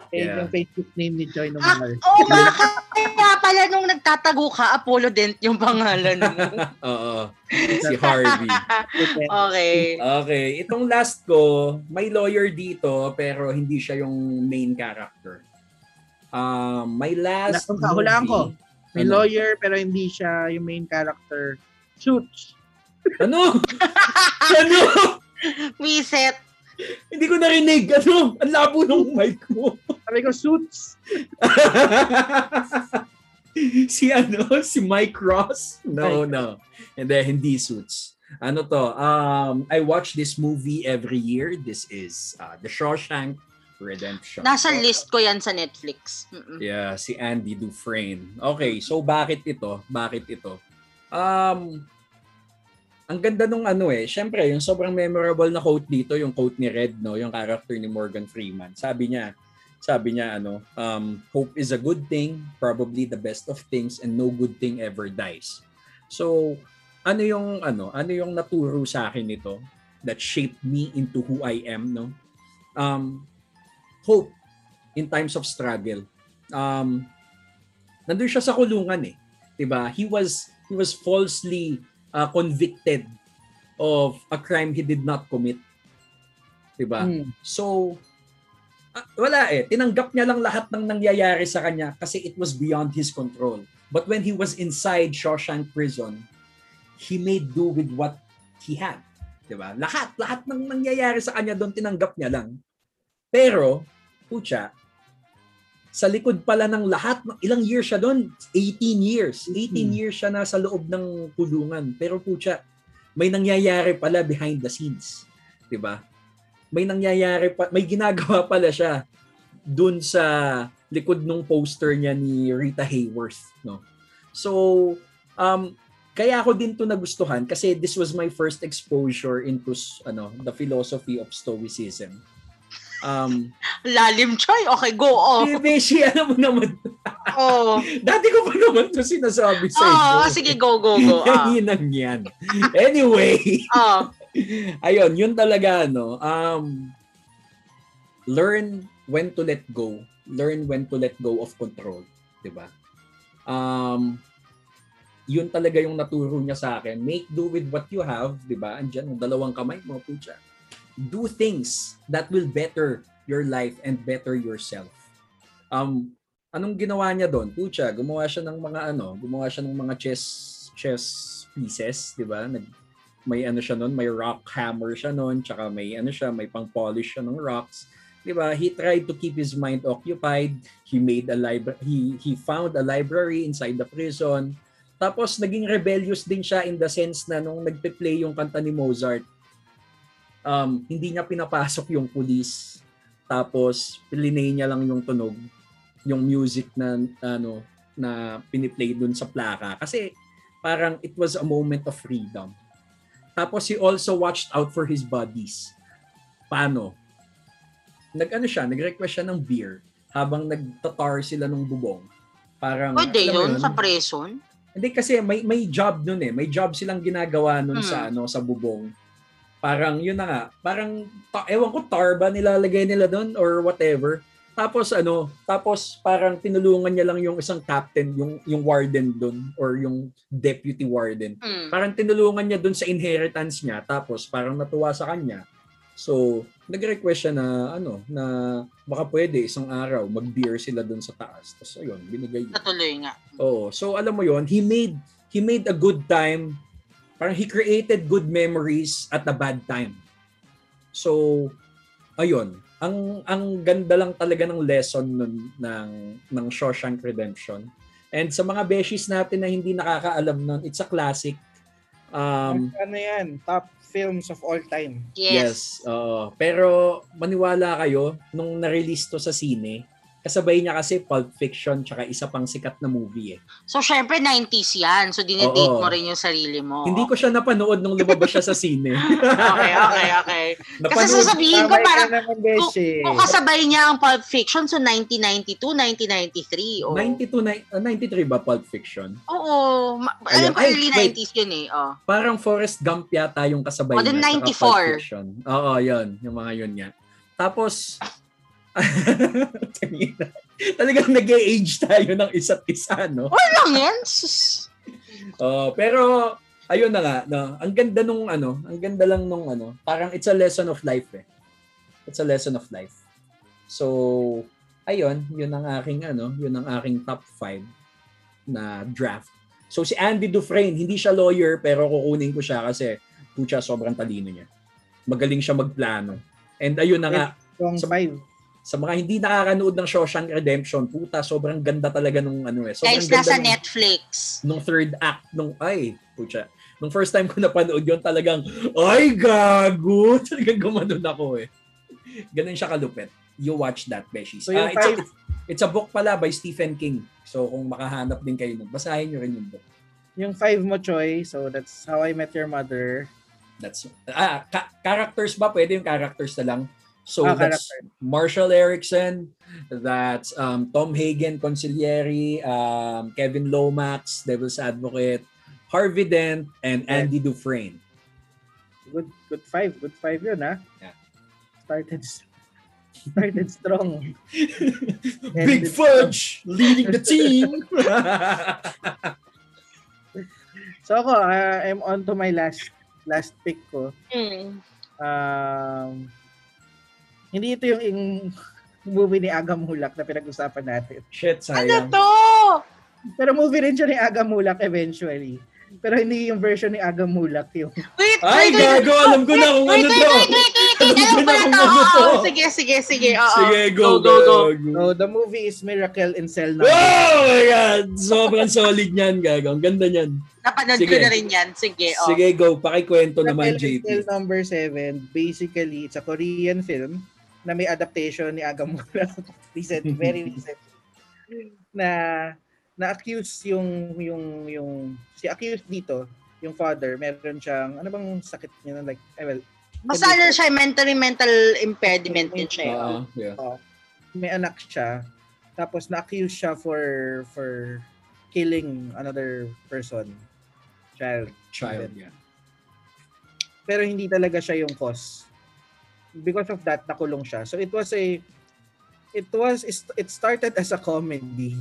Eh, Yeah. Yung Facebook name ni Joy Ah, Nomal. Oo nga, kaya pala nung nagtatago ka, Apollo Dent yung pangalan mo. Oo. si Harvey. okay. Okay, itong last ko, may lawyer dito pero hindi siya yung main character. Um, my last Wala- hulaan ko. May Ano? lawyer pero hindi siya yung main character. Suits. Ano? ano? Reset. Hindi ko narinig. Ano? Ang labo ng mic mo. Sabi ko, suits. si ano? Si Mike Ross? No, no. Hindi, hindi suits. Ano to? Um, I watch this movie every year. This is uh, The Shawshank Redemption. Nasa list ko yan sa Netflix. Mm-mm. Yeah, si Andy Dufresne. Okay, so bakit ito? Bakit ito? Um, ang ganda nung ano eh, syempre, yung sobrang memorable na quote dito, yung quote ni Red, no, yung character ni Morgan Freeman. Sabi niya, sabi niya ano, um, hope is a good thing, probably the best of things, and no good thing ever dies. So, ano yung ano, ano yung naturo sa akin nito that shaped me into who I am, no? Um, hope in times of struggle. Um, nandun siya sa kulungan eh. 'Di ba? He was he was falsely uh, convicted of a crime he did not commit. 'Di ba? Hmm. So ah, wala eh, tinanggap niya lang lahat ng nangyayari sa kanya kasi it was beyond his control. But when he was inside Shawshank prison, he made do with what he had. 'Di ba? Lahat, lahat ng nangyayari sa kanya doon tinanggap niya lang. Pero, pucha, sa likod pala ng lahat, ng- ilang years siya doon? 18 years. 18 Mhm. years siya nasa loob ng kulungan. Pero pucha, may nangyayari pala behind the scenes. 'Di ba? May nangyayari pa, may ginagawa pala siya doon sa likod ng poster niya ni Rita Hayworth, no. So, um kaya ako din to nagustuhan kasi this was my first exposure into ano, the philosophy of stoicism. Um, Lalim, Choy. Okay, go off. eh, Beshi, alam mo naman. Oo. Dati ko pa naman to sinasabi sa inyo. Oo, sige, go, go, go. Ah. Yan ang yan. Anyway, Oo. ayun, yun talaga, no. Um, learn when to let go. Learn when to let go of control. 'di ba? Um, yun talaga yung naturo niya sa akin. Make do with what you have, 'di ba? Andiyan yung dalawang kamay mo, pucha. Do things that will better your life and better yourself. Um, anong ginawa niya doon? Pucha, gumawa siya ng mga ano, gumawa siya ng mga chess chess pieces, 'di ba? Nag may ano siya noon, may rock hammer siya noon, tsaka may ano siya, may pang-polish siya ng rocks. 'Di ba? He tried to keep his mind occupied. He made a library he he found a library inside the prison. Tapos naging rebellious din siya in the sense na nung nagpe-play yung kanta ni Mozart, um, hindi niya pinapasok yung police. Tapos pilinay niya lang yung tunog, yung music na ano na piniplay dun sa plaka kasi parang it was a moment of freedom. Tapos he also watched out for his buddies. Paano? Nag-ano siya, nag-request siya ng beer habang nagtatar sila ng bubong. Parang Pwede mo yun sa prison? hindi kasi may may job noon eh. May job silang ginagawa noon Hmm. sa ano sa bubong. Parang yun na nga, parang ta- ewan ko tar ba nilalagay nila doon or whatever. Tapos ano, tapos parang tinulungan niya lang yung isang captain, yung yung warden doon or yung deputy warden. Hmm. Parang tinulungan niya doon sa inheritance niya tapos parang natuwa sa kanya. So, nag-request siya na ano, na baka pwede isang araw mag-beer sila doon sa taas. Tapos ayun, binigay yun. Natuloy nga. Oo. So alam mo yon, he made he made a good time. Parang he created good memories at a bad time. So ayun, ang ang ganda lang talaga ng lesson nun ng ng Shawshank Redemption. And sa mga beshies natin na hindi nakakaalam nun, it's a classic. Um, ano yan? Top films of all time. Yes. oo. Pero maniwala kayo, nung na-release to sa sine, kasabay niya kasi Pulp Fiction tsaka isa pang sikat na movie eh. So, syempre, 90s yan. So, dinedate Oo. mo rin yung sarili mo. Hindi ko siya napanood nung lumabas siya sa sine. Okay, okay, okay. Kasi napanood, sasabihin ko Tama ka parang, naman, Beshi. kung kasabay niya ang Pulp Fiction, so 1992, 1993. Oh. 92, ni- ah, 93 ba Pulp Fiction? Oo. Ma- Ayun. alam ko, Ay, early wait. 90s yun eh. Oh. Parang Forrest Gump yata yung kasabay Oh, then niya. tsaka 94. Pulp Fiction. Oo, yun. Yung mga yun nga. Tapos, talagang nag-age tayo ng isa't isa, no? Wala lang yan. Sus. Oh, pero ayun na nga, no. Ang ganda nung ano, ang ganda lang nung ano, parang it's a lesson of life eh. It's a lesson of life. So, ayun, yun ang aking ano, yun ang aking top 5 na draft. So si Andy Dufresne, hindi siya lawyer pero kukunin ko siya kasi pucha sobrang talino niya. Magaling siya magplano. And ayun na nga, Strong Sa- five. Sa mga hindi nakakanood ng Shawshank Redemption, puta, sobrang ganda talaga nung ano eh. Sobrang Guys, ganda nasa nung- Netflix. nung third act nung ay pucha nung first time ko napanood yon talagang ay gago talagang gumanon ako eh ganun siya kalupit you watch that Beshies So Ah, it's, a, five- it's, it's a book pala by Stephen King so kung makahanap din kayo nun basahin nyo rin yung book Yung five mo, Choi. So, that's How I Met Your Mother. that's ah ka- characters ba pwede yung characters na lang so Ah, that's Marshall Erickson that's um, Tom Hagen Consigliere um, Kevin Lomax Devil's Advocate Harvey Dent and Yeah. Andy Dufresne Good good five. Good five yun, ha? Yeah. Started started strong. Big Fudge leading the team. So ako, uh, I'm on to my last last pick ko. Hmm. Um, hindi ito yung, yung movie ni Aga Mulak na pinag-usapan natin. Shit, Ano sayang. to? Pero movie rin siya ni Aga Mulak eventually. Pero hindi yung version ni Aga Mulak yung Wait, Ay, wait, wait, gago! Alam ko na kung wait, ano wait, to. wait, wait, wait, wait. Alam ko ko na kung ano to. Oo, Sige, sige, sige. Oo. Sige, go, go, go. go. So the movie is Miracle in Cell Number. Oh my God! Sobrang solid niyan, gago. Ang ganda niyan. Napanood ko Sige. na rin yan. Sige, oh. Sige, go. Pakikwento naman, Miracle in Cell JP. Number 7, basically, it's a Korean film na may adaptation ni Aga Mulak. recent, very recent. Na na-accuse yung yung yung si accused dito, yung father, meron siyang ano bang sakit niya like eh, well, Basta ano siya, mentally mental impediment din siya. Oo, yeah. may anak siya Tapos na-accuse siya for for killing another person. Child. Child, yeah. Pero hindi talaga siya yung cause. Because of that, nakulong siya. So it was a it was it started as a comedy.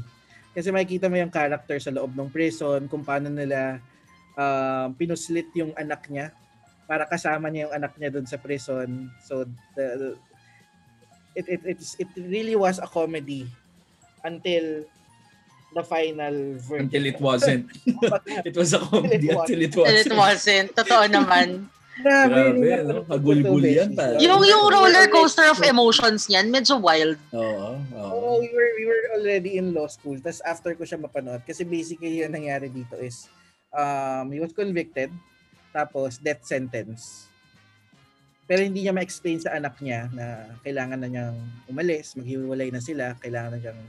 Kasi makikita mo yung character sa loob ng prison, kung paano nila uh, pinuslit yung anak niya para kasama niya yung anak niya doon sa prison. So the, it it it's, it really was a comedy until the final version. Until it wasn't. it was a comedy until it wasn't. Until it wasn't. Totoo naman. Grabe, Grabe no? Hagulgul yan pa. Yung, yung roller coaster of emotions niyan, medyo wild. Oo. Oo, oh, we were we were already in law school. Tapos after ko siya mapanood, kasi basically yung nangyari dito is, um, he was convicted, tapos death sentence. Pero hindi niya ma-explain sa anak niya na kailangan na niyang umalis, maghiwalay na sila, kailangan na niyang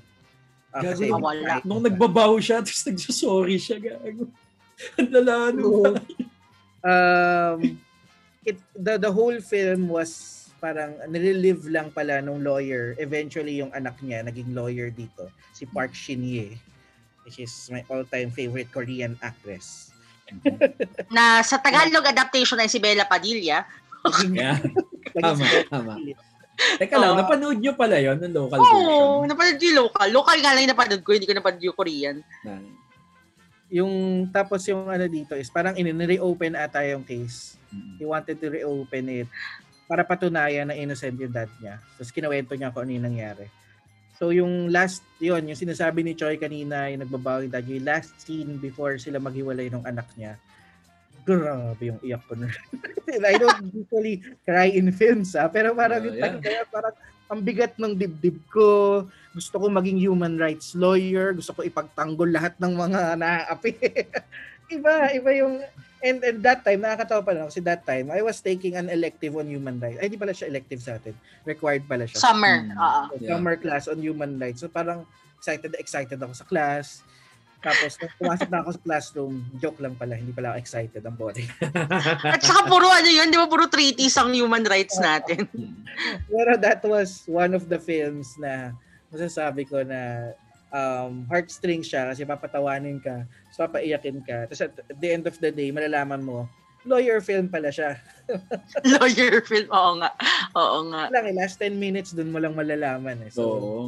uh, kasi mawala. Nung nagbabaho siya, tapos nagsasorry siya, gago. Ang lala um, it the the whole film was parang nililive lang pala nung lawyer. Eventually yung anak niya naging lawyer dito, si Park Shin-hye, which is my all-time favorite Korean actress. na sa Tagalog adaptation ay si Bella Padilla. yeah. tama, tama. Teka lang, uh, napanood nyo pala yon ng local oh, version? Oo, napanood yung local. Local nga lang yung napanood ko, hindi ko napanood yung Korean. Yung tapos yung ano dito is parang in-reopen ata yung case. Mm-hmm. He wanted to reopen it para patunayan na innocent yung dad niya. Tapos kinawento niya kung ano yung nangyari. So yung last, yun, yung sinasabi ni Choi kanina, yung nagbabawi dad, yung last scene before sila maghiwalay ng anak niya, grabe yung iyak ko na. I don't usually cry in films, ha? pero parang uh, yung yeah. parang ang bigat ng dibdib ko. Gusto ko maging human rights lawyer. Gusto ko ipagtanggol lahat ng mga naaapi. iba, iba yung... And, and that time, nakakatawa pa lang kasi that time, I was taking an elective on human rights. Ay, di pala siya elective sa atin. Required pala siya. Summer. Hmm. Uh-huh. Summer yeah. class on human rights. So parang excited, excited ako sa class. Tapos, nung pumasok na ako sa classroom, joke lang pala, hindi pala ako excited ang boring. At saka puro ano yun, di ba puro treaties ang human rights natin. Pero that was one of the films na masasabi ko na um, heartstring siya kasi papatawanin ka, so papaiyakin ka. Tapos at the end of the day, malalaman mo, lawyer film pala siya. lawyer film, oo nga. Oo nga. Lang, last 10 minutes dun mo lang malalaman. Eh. So, Oo.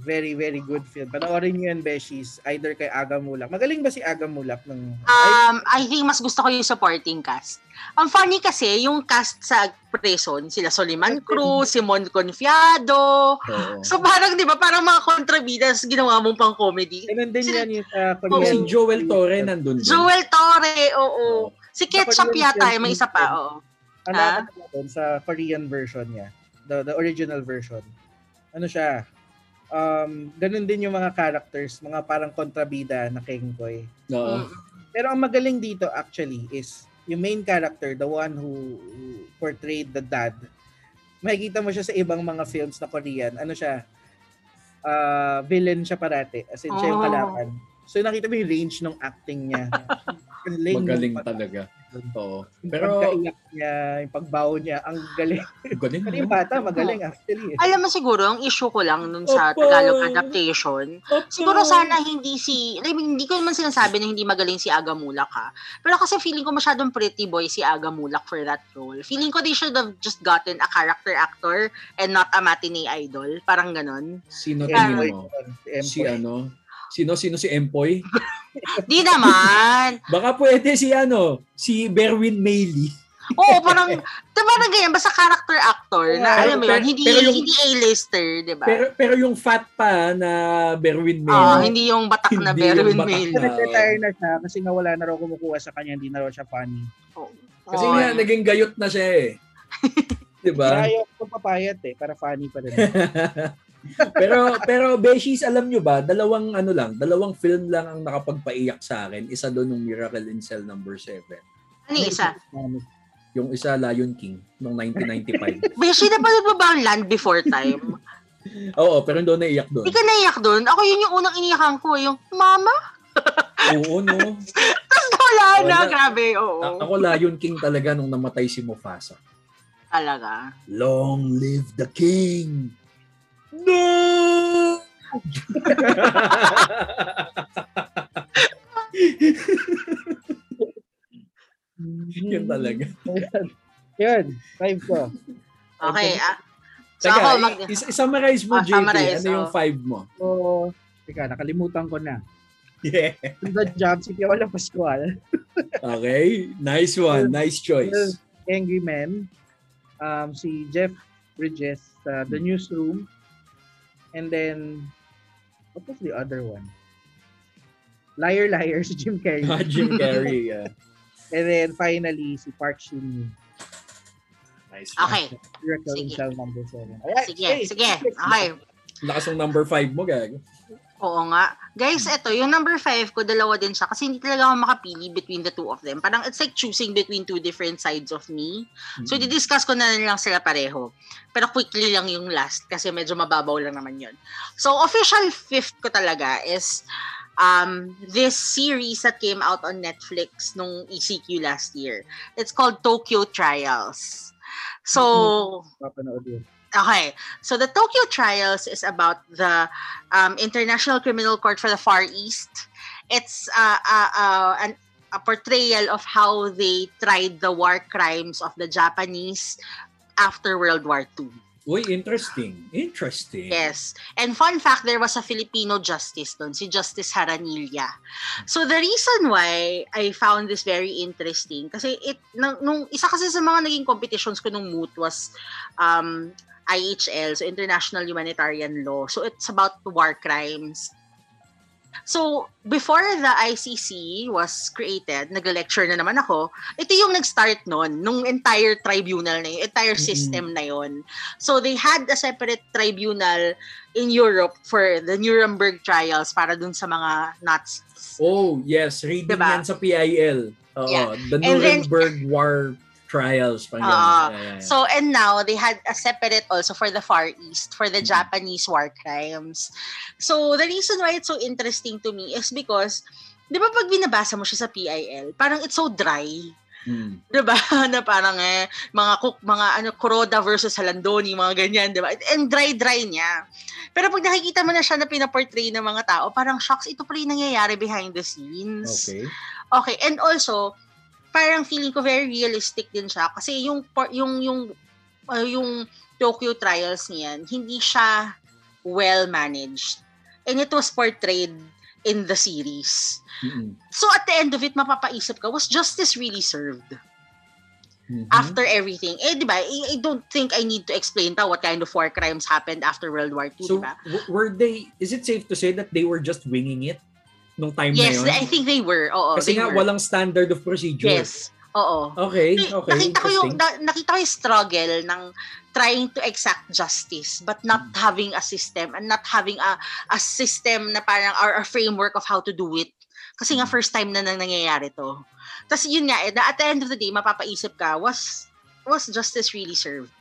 Very, very good film. Panoorin niyo yan, Beshies. Either kay Aga Mulak. Magaling ba si Aga Mulak? Ng, um, I think mas gusto ko yung supporting cast. Ang funny kasi, yung cast sa prison, sila Soliman Cruz, Simon Confiado. Oh. So parang, di ba, parang mga kontrabidas ginawa mong pang comedy. Ganun din si, yan yung Korean. Oh, si Joel Torre nandun din. Joel Torre, oo. Oh. Si Ketchup yata, may isa pa, oo. Ano ha? sa Korean version niya. The, the original version. Ano siya? Um, ganun din yung mga characters, mga parang kontrabida na Kengkoy. Oo. Pero ang magaling dito actually is yung main character, the one who portrayed the dad. Makikita mo siya sa ibang mga films na Korean. Ano siya? Uh, villain siya parate. As in, oh. siya yung kalaban. So nakita mo yung range ng acting niya. Magaling talaga. Oo. Pero pagkaiyak niya, yung pagbawo niya, ang galing. Galing. Yung bata, magaling actually. Alam mo siguro, ang issue ko lang nun sa Opo. Tagalog adaptation, Opo. siguro sana hindi si, I mean, hindi ko naman sinasabi na hindi magaling si Aga Mulak ha. Pero kasi feeling ko masyadong pretty boy si Aga Mulak for that role. Feeling ko they should have just gotten a character actor and not a matinee idol. Parang ganon. Sino tingin mo? Si ano? Sino? Sino si Empoy? Di naman. Baka pwede si ano, si Berwin Mailey. Oo, parang, diba na ganyan, basta character actor na, yeah, alam mo yun, hindi, pero yung, hindi A-lister, di ba? Pero, pero yung fat pa na Berwin Mailey. Oo, uh, hindi yung batak hindi na Berwin Mailey. Nag-retire na siya kasi nawala na raw kumukuha sa kanya, hindi na raw siya funny. Oh. Kasi oh. nga, naging gayot na siya eh. di ba? Ayaw ko papayat eh, para funny pa rin. pero pero Beshies, alam nyo ba, dalawang ano lang, dalawang film lang ang nakapagpaiyak sa akin. Isa doon ng Miracle in Cell number 7. Ano isa? Yung isa Lion King noong 1995. Beshi, napanood mo ba ang Land Before Time? Oo, pero doon naiyak doon. Hindi ka naiyak doon? Ako yun yung unang iniyakan ko, yung Mama? oo, no. Tapos wala na, grabe, oo. Ako Lion King talaga nung namatay si Mufasa. Talaga? Long live the king! No! Yun talaga. Yun, five ko. Okay. Ah, so Teka, ako mag... is- summarize mo, Ah, JP. summarize, Ano yung oh. five mo? So, teka, nakalimutan ko na. Yeah. The job, si Piolo Pascual. Okay. Nice one. Nice choice. Angry Men. Um, si Jeff Bridges, uh, The Newsroom. And then, what was the other one? Liar Liar, si Jim Carrey. Ah, Jim Carrey. Yeah. And then finally, si Park Shin-hye. Nice Okay. Director Sige. in Cell number 7. Ayan, Sige, sige. Okay. Lakas ng number five mo, gag. Oo nga. Guys, eto, yung number five ko, dalawa din siya kasi hindi talaga ako makapili between the two of them. Parang it's like choosing between two different sides of me. So, Mm-hmm. di-discuss ko na lang sila pareho. Pero quickly lang yung last kasi medyo mababaw lang naman yun. So, official fifth ko talaga is um, this series that came out on Netflix nung ECQ last year. It's called Tokyo Trials. So, Papanood yun. Okay. So the Tokyo trials is about the um, International Criminal Court for the Far East. It's uh, uh, uh, an, a portrayal of how they tried the war crimes of the Japanese after World War II. Uy, interesting. Interesting. Yes. And fun fact, there was a Filipino justice doon, si Justice Haranilla. So the reason why I found this very interesting, kasi it, nung, nung isa kasi sa mga naging competitions ko nung moot was um, IHL, so International Humanitarian Law. So it's about war crimes. So, before the ICC was created, nag-lecture na naman ako, ito yung nag-start nun, nung entire tribunal na yun, entire Mhm. system na yun. So, they had a separate tribunal in Europe for the Nuremberg trials para dun sa mga Nazis. Oh, yes. Reading Diba? yan sa PIL. Oo. Yeah. The And then- Nuremberg War Trials. Ah, ganun. Yeah, yeah. So, and now, they had a separate also for the Far East, for the Mhm. Japanese war crimes. So, the reason why it's so interesting to me is because, di ba pag binabasa mo siya sa PIL, parang it's so dry. Mm. 'di ba? na parang eh, mga cook, mga ano Kuroda versus Halandoni, mga ganyan, 'di ba? And dry-dry niya. Pero pag nakikita mo na siya na pinaportray ng mga tao, parang shocks ito pa rin nangyayari behind the scenes. Okay. Okay, and also parang feeling ko very realistic din siya kasi yung yung yung uh, yung Tokyo trials niyan, hindi siya well managed. And it was portrayed in the series. Mm-mm. So at the end of it, mapapaisip ka, was justice really served? Mhm. after everything. Eh, di ba? I, I don't think I need to explain pa what kind of war crimes happened after World War II, So, di ba? were they, is it safe to say that they were just winging it nung time Yes, na yun? I think they were. Oo, Kasi they nga, were. walang standard of procedure. Yes. Oo. Okay, okay. nakita ko yung na, nakita ko yung struggle ng trying to exact justice but not Hmm. having a system and not having a a system na parang or a framework of how to do it. Kasi nga Hmm. first time na nang nangyayari to. Tapos yun nga, eh, at the end of the day, mapapaisip ka, was was justice really served?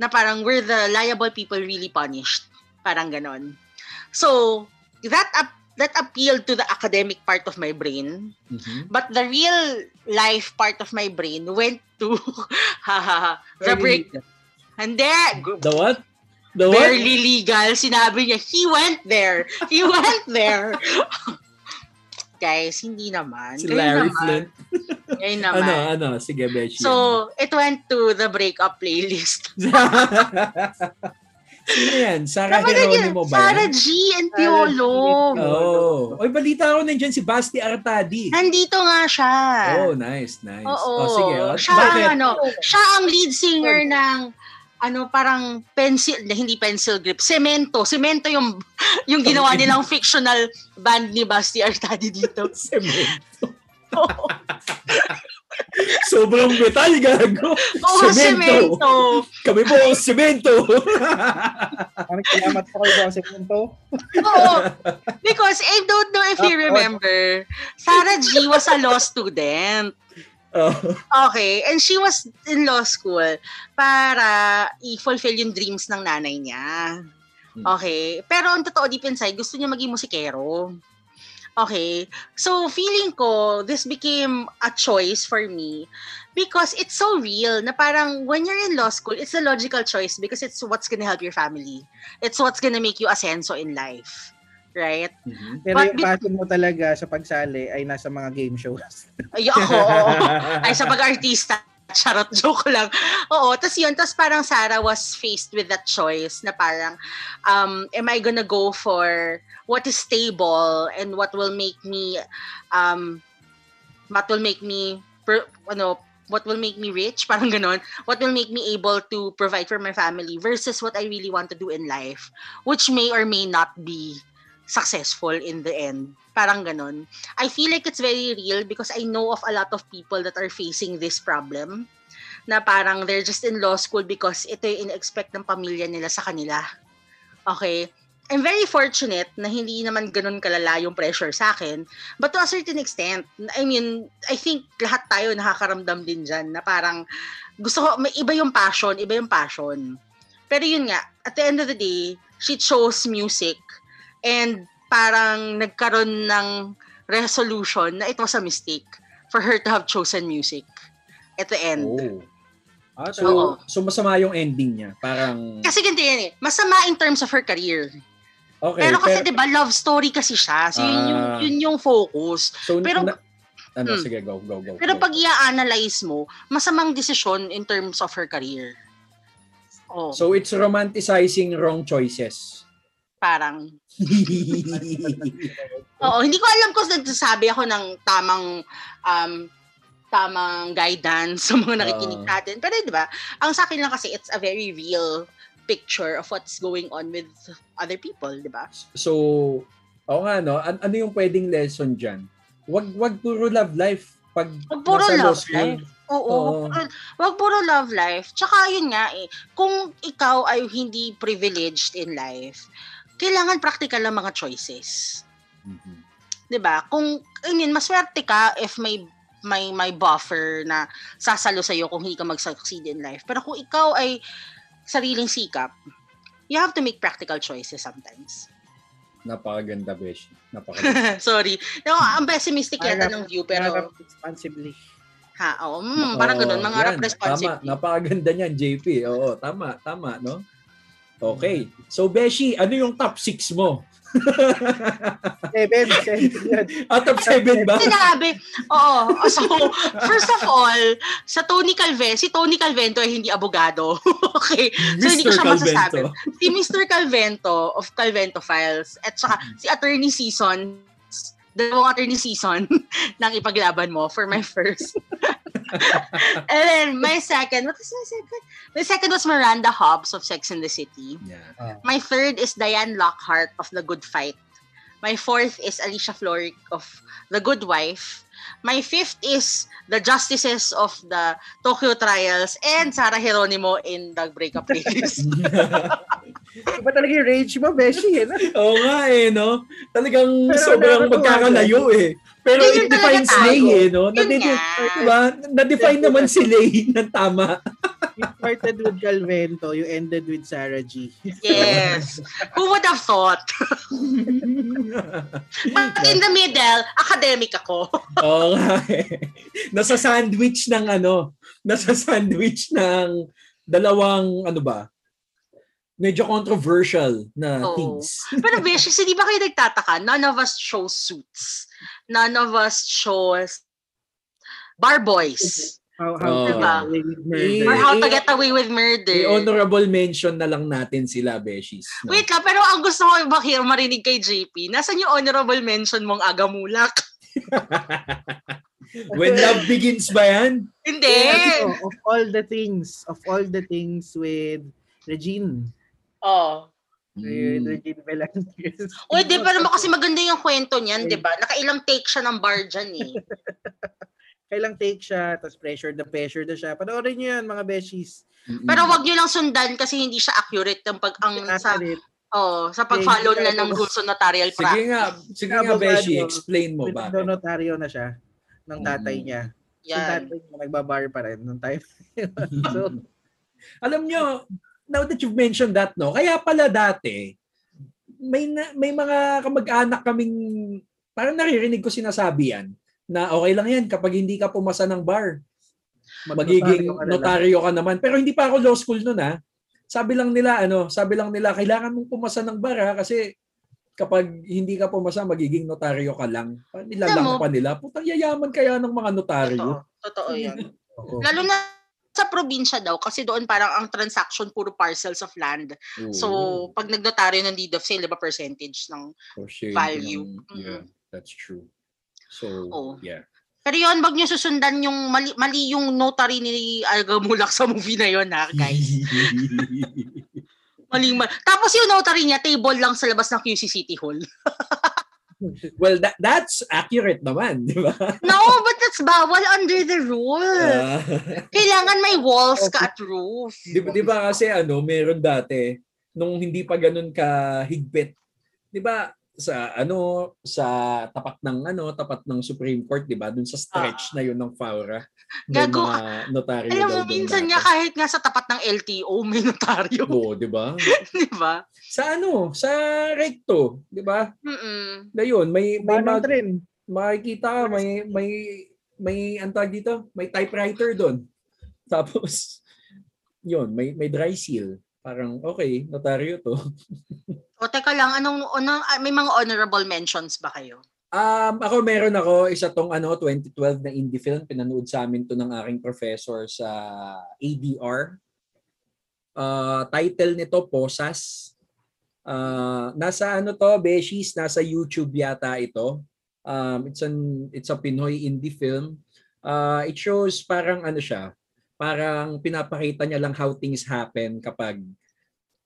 Na parang were the liable people really punished? Parang ganon. So, that ap- that appealed to the academic part of my brain Mhm. But the real life part of my brain went to the break. Hindi. The what? The what? Barely legal. Sinabi niya, he went there. He went there. Guys, hindi naman. Si Kayo Larry naman. Flint. Kayo naman. Ano, ano? Sige, Beshi. So, it went to the breakup playlist. Sino yan? Yun, Geronimo ba Sarah yan? G and Piolo. Oh. Oy, balita ko nandiyan si Basti Artadi. Nandito nga siya. Oh, nice, nice. Oo. Oh, sige. Oh, Siya Bakit? ang ano, siya ang lead singer ng ano parang pencil hindi pencil grip semento semento yung yung ginawa nilang fictional band ni Basti Artadi dito Semento. Sobrang metal, gago. Oo, semento. Kami po ang semento. Parang kilamat pa kayo ba sa punto? Oo. Because I don't know if you remember, Sarah G was a law student. oh. Okay, and she was in law school para i-fulfill yung dreams ng nanay niya. Hmm. Okay, pero ang totoo deep inside, gusto niya maging musikero. Okay. So, feeling ko, this became a choice for me because it's so real na parang when you're in law school, it's a logical choice because it's what's gonna help your family. It's what's gonna make you asenso in life. Right? Mhm. Pero But yung passion mo talaga sa pagsali ay nasa mga game shows. Ay, ako, oo. Ay, sa pag-artista. Charot, joke lang. Oo, tas yun, tas parang Sarah was faced with that choice na parang, um, am I gonna go for what is stable and what will make me, um, what will make me, per, ano, what will make me rich, parang ganon, what will make me able to provide for my family versus what I really want to do in life, which may or may not be successful in the end. Parang ganon. I feel like it's very real because I know of a lot of people that are facing this problem na parang they're just in law school because ito yung in-expect ng pamilya nila sa kanila. Okay? I'm very fortunate na hindi naman ganun kalala yung pressure sa akin. But to a certain extent, I mean, I think lahat tayo nakakaramdam din dyan na parang gusto ko, may iba yung passion, iba yung passion. Pero yun nga, at the end of the day, she chose music and parang nagkaroon ng resolution na it was a mistake for her to have chosen music at the end. Oh. Ah, so, Oo. so masama yung ending niya. Parang, Kasi ganito yan eh, masama in terms of her career. okay. pero kasi 'di ba love story kasi siya. So yun yung Ah. yun yung focus. so, pero- na, ano, Hmm. sige, go, go, go. Pero go. pag i-analyze mo, masamang desisyon in terms of her career. Oh, So, it's romanticizing wrong choices. Parang Oo, hindi ko alam kung nagsasabi ako ng tamang um tamang guidance sa mga nakikinig natin. Pero 'di ba? Ang sa akin lang kasi it's a very real picture of what's going on with other people, 'di ba? So, oo nga, no? An- ano yung pwedeng lesson dyan? Wag, wag puro love life. Pag Wag puro love school. life. Oo, Oo. wag puro- wag puro love life. Tsaka yun nga eh, kung ikaw ay hindi privileged in life, kailangan practical ang mga choices. Mhm. 'di ba? Kung I mean, maswerte ka if may may may buffer na sasalo sa kung hindi ka mag-succeed in life. Pero kung ikaw ay sariling sikap, you have to make practical choices sometimes. Napakaganda, Besh. Napakaganda. Sorry. No, ang pessimistic yata ng view pero Harap responsibly. ha, oh, mm, parang Oo, ganun, mga yan. rap responsibility. Tama, napakaganda niyan, JP. Oo, tama, tama, no? Okay. So, Beshi, ano yung top 6 mo? Seven, seven yun. Ah, top 7 ba? Sinabi, oo. So, first of all, sa Tony Calvento, si Tony Calvento ay hindi abogado. okay. So, hindi ko siya masasabi. si Mr. Calvento of Calvento Files at saka si Attorney Season dalawang attorney season nang ipaglaban mo for my first. and then my second, what was my second? My second was Miranda Hobbs of Sex and the City. Yeah. My third is Diane Lockhart of The Good Fight. My fourth is Alicia Florrick of The Good Wife. My fifth is the justices of the Tokyo trials and Sarah Geronimo in the breakup case. Iba talaga yung rage mo, Beshi. Eh, no? Oo nga eh, no? Talagang Pero sobrang magkakalayo eh. Pero Yun it defines. Lay eh, no? Nga. diba? Na-define naman si Lay ng tama. You started with Calvento, you ended with Sarah G. Yes. Who would have thought? But in the middle, academic ako. Nga eh. Nasa sandwich ng ano, nasa sandwich ng dalawang ano ba? Medyo controversial na Oo. things. Pero Beshi, hindi ba kayo nagtataka? None of us chose suits. None of us chose bar boys. How, how Oh. to Diba? get away with Eh, murder. Or how to eh, get away with murder. I-honorable mention na lang natin sila, Beshies. No? Wait lang, pero ang gusto ko bakit marinig kay JP, nasan yung honorable mention mong agamulak? When love begins ba yan? Hindi. Yeah, of all the things, of all the things with Regine, Oh. Mm. Regine Velasquez. Uy, di ba naman kasi maganda yung kwento niyan, di ba? Nakailang take siya ng bar dyan eh. Kailang take siya, tapos pressure the pressure na siya. Panoorin niyo yan, mga beshies. Mm-mm. Pero wag niyo lang sundan kasi hindi siya accurate ang pag ang sa oh, sa pag-follow siya ng rules on notarial Sige practice. nga, sige nga. Beshi, explain mo ba? the notaryo na siya ng tatay niya. Yan. tatay niya nagbabar pa rin nung time. so, Alam nyo, now that you've mentioned that, no, kaya pala dati, may na, may mga kamag-anak kaming parang naririnig ko sinasabi yan na okay lang yan kapag hindi ka pumasa ng bar. Magiging Mag-notaryo ka notaryo ka naman. Pero hindi pa ako law school noon ha. Sabi lang nila ano, sabi lang nila kailangan mong pumasa ng bar ha kasi kapag hindi ka pumasa magiging notaryo ka lang. Nilalang pa nila. Putang yayaman kaya ng mga notaryo. Totoo. Totoo yan. Lalo na sa probinsya daw kasi doon parang ang transaction puro parcels of land. So, pag nagnotaryo ng deed of sale, di ba percentage ng share value. ng- yeah, that's true. So, Oo. yeah. Pero yun, wag niyo susundan yung mali, mali yung notary ni Alga Mulak sa movie na yun ha, guys. Maling mal- Tapos yung notary niya, table lang sa labas ng QC City Hall. well, that that's accurate naman, di ba? No, but that's bawal under the rule. Ah, Kailangan may walls ka at roof. di, ba- di ba kasi ano, meron dati, nung hindi pa ganun ka higpit, di ba, sa ano sa tapat ng ano tapat ng Supreme Court di ba dun sa stretch na yun ng Faura may Gago mga notaryo Alam mo, doon minsan nga kahit nga sa tapat ng LTO, may notaryo. Oo, di ba Di ba? sa ano sa recto di ba Mm-mm. na yun may may mag, Trin. makikita ka, may may may antag dito, may typewriter doon. Tapos yun, may may dry seal. Parang okay, notaryo to. O teka lang, anong, anong, ah, may mga honorable mentions ba kayo? Um, ako meron ako isa tong ano 2012 na indie film pinanood sa amin to ng aking professor sa ADR. Uh, title nito Posas. Uh, nasa ano to, Beshies, nasa YouTube yata ito. Um, it's an it's a Pinoy indie film. Uh, it shows parang ano siya, parang pinapakita niya lang how things happen kapag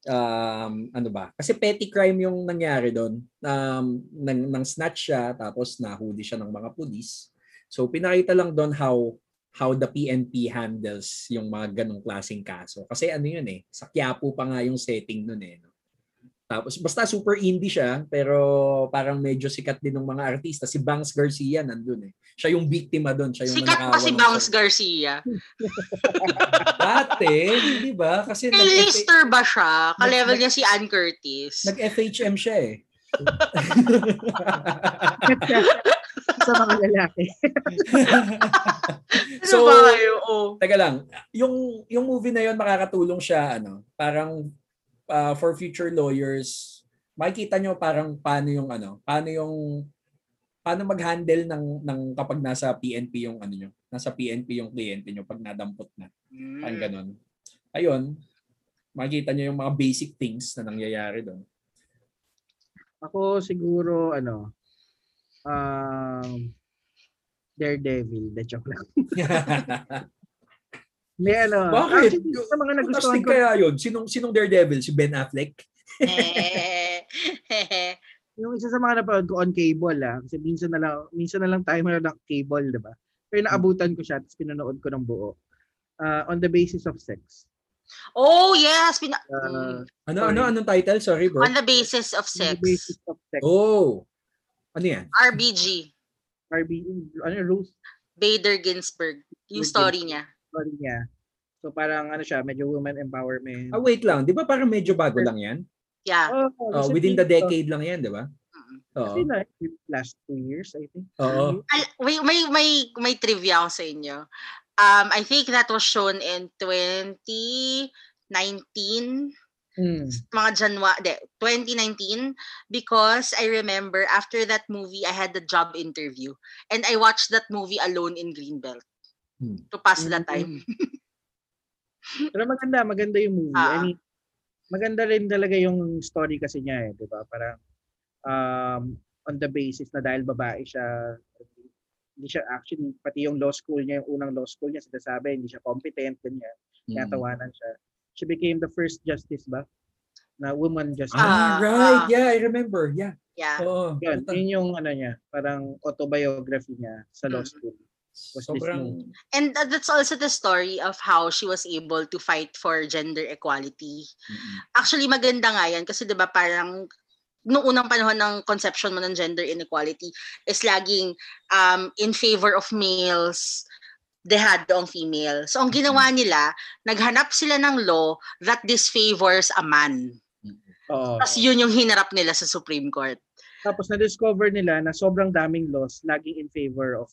um, ano ba? Kasi petty crime yung nangyari doon. Um, nang, nang snatch siya, tapos nahuli siya ng mga pulis. So pinakita lang doon how how the PNP handles yung mga ganong klaseng kaso. Kasi ano yun eh, sa Quiapo pa nga yung setting nun eh. No? Tapos basta super indie siya, pero parang medyo sikat din ng mga artista. Si Banks Garcia nandun eh. Siya yung biktima doon. Siya yung Sikat pa si Bangs Garcia. Dati, di ba? Kasi Kay nag- Lister ba siya? Ka-level niya si Ann Curtis. nag-FHM siya eh. sa mga lalaki. Ano so, ba kayo? Oh. Teka lang, yung yung movie na yon makakatulong siya ano, parang uh, for future lawyers, makikita nyo parang paano yung ano, paano yung paano mag-handle ng ng kapag nasa PNP yung ano nyo, nasa PNP yung kliyente nyo pag nadampot na. Mm. ganun. Ayun, makikita nyo yung mga basic things na nangyayari doon. Ako siguro, ano, um, Daredevil. The joke lang. May ano, Bakit? actually, sa mga nagustuhan ko, kaya yun. Sinong, sinong Daredevil? Si Ben Affleck? yung isa sa mga napanood ko on cable ah, kasi minsan na lang, minsan na lang tayo mayroon ng cable, di ba? Pero naabutan ko siya, tapos pinanood ko ng buo. Ah, on the basis of sex. oh, yes. Pina- Mm. Ano, Sorry. ano, anong title? Sorry bro. On the basis of On sex. the basis of sex. Oh. Ano yan? RBG. RB, ano, Ruth Bader Ginsburg. Yung Bader story niya. Story niya. So parang ano siya, medyo woman empowerment. Ah, wait lang. Di ba parang medyo bago lang yan? Yeah. Oh, Oh, within the decade lang yan, di ba? Oo. Kasi na, last two years, I think. Oo. May, may, may, may trivia ako sa inyo. Um, I think that was shown in 2019, Mm. mga January, 2019, because I remember after that movie, I had the job interview. And I watched that movie alone in Greenbelt Hmm. to pass the Mm. time. Pero maganda, maganda yung movie. I Ah. mean, maganda rin talaga yung story kasi niya eh, 'di ba? Parang um on the basis na dahil babae siya, hindi siya actually pati yung law school niya, yung unang law school niya, sinasabi hindi siya competent ganyan. Mm. Tinatawanan siya. She became the first justice ba? Na woman justice. Ah, Ah, right. ah. Yeah, I remember. Yeah. Yeah. Oo. Yun, yun yung ano niya, parang autobiography niya sa law Mm. Was Sobrang. And tha- that's also the story of how she was able to fight for gender equality. Mm-mm. Actually, maganda nga yan kasi 'di ba parang noong unang panahon ng conception mo ng gender inequality is laging um, in favor of males, dehado ang female. So ang ginawa nila, naghanap sila ng law that disfavors a man. Oo. Tapos yun yung hinarap nila sa Supreme Court. Tapos na-discover nila na sobrang daming laws laging in favor of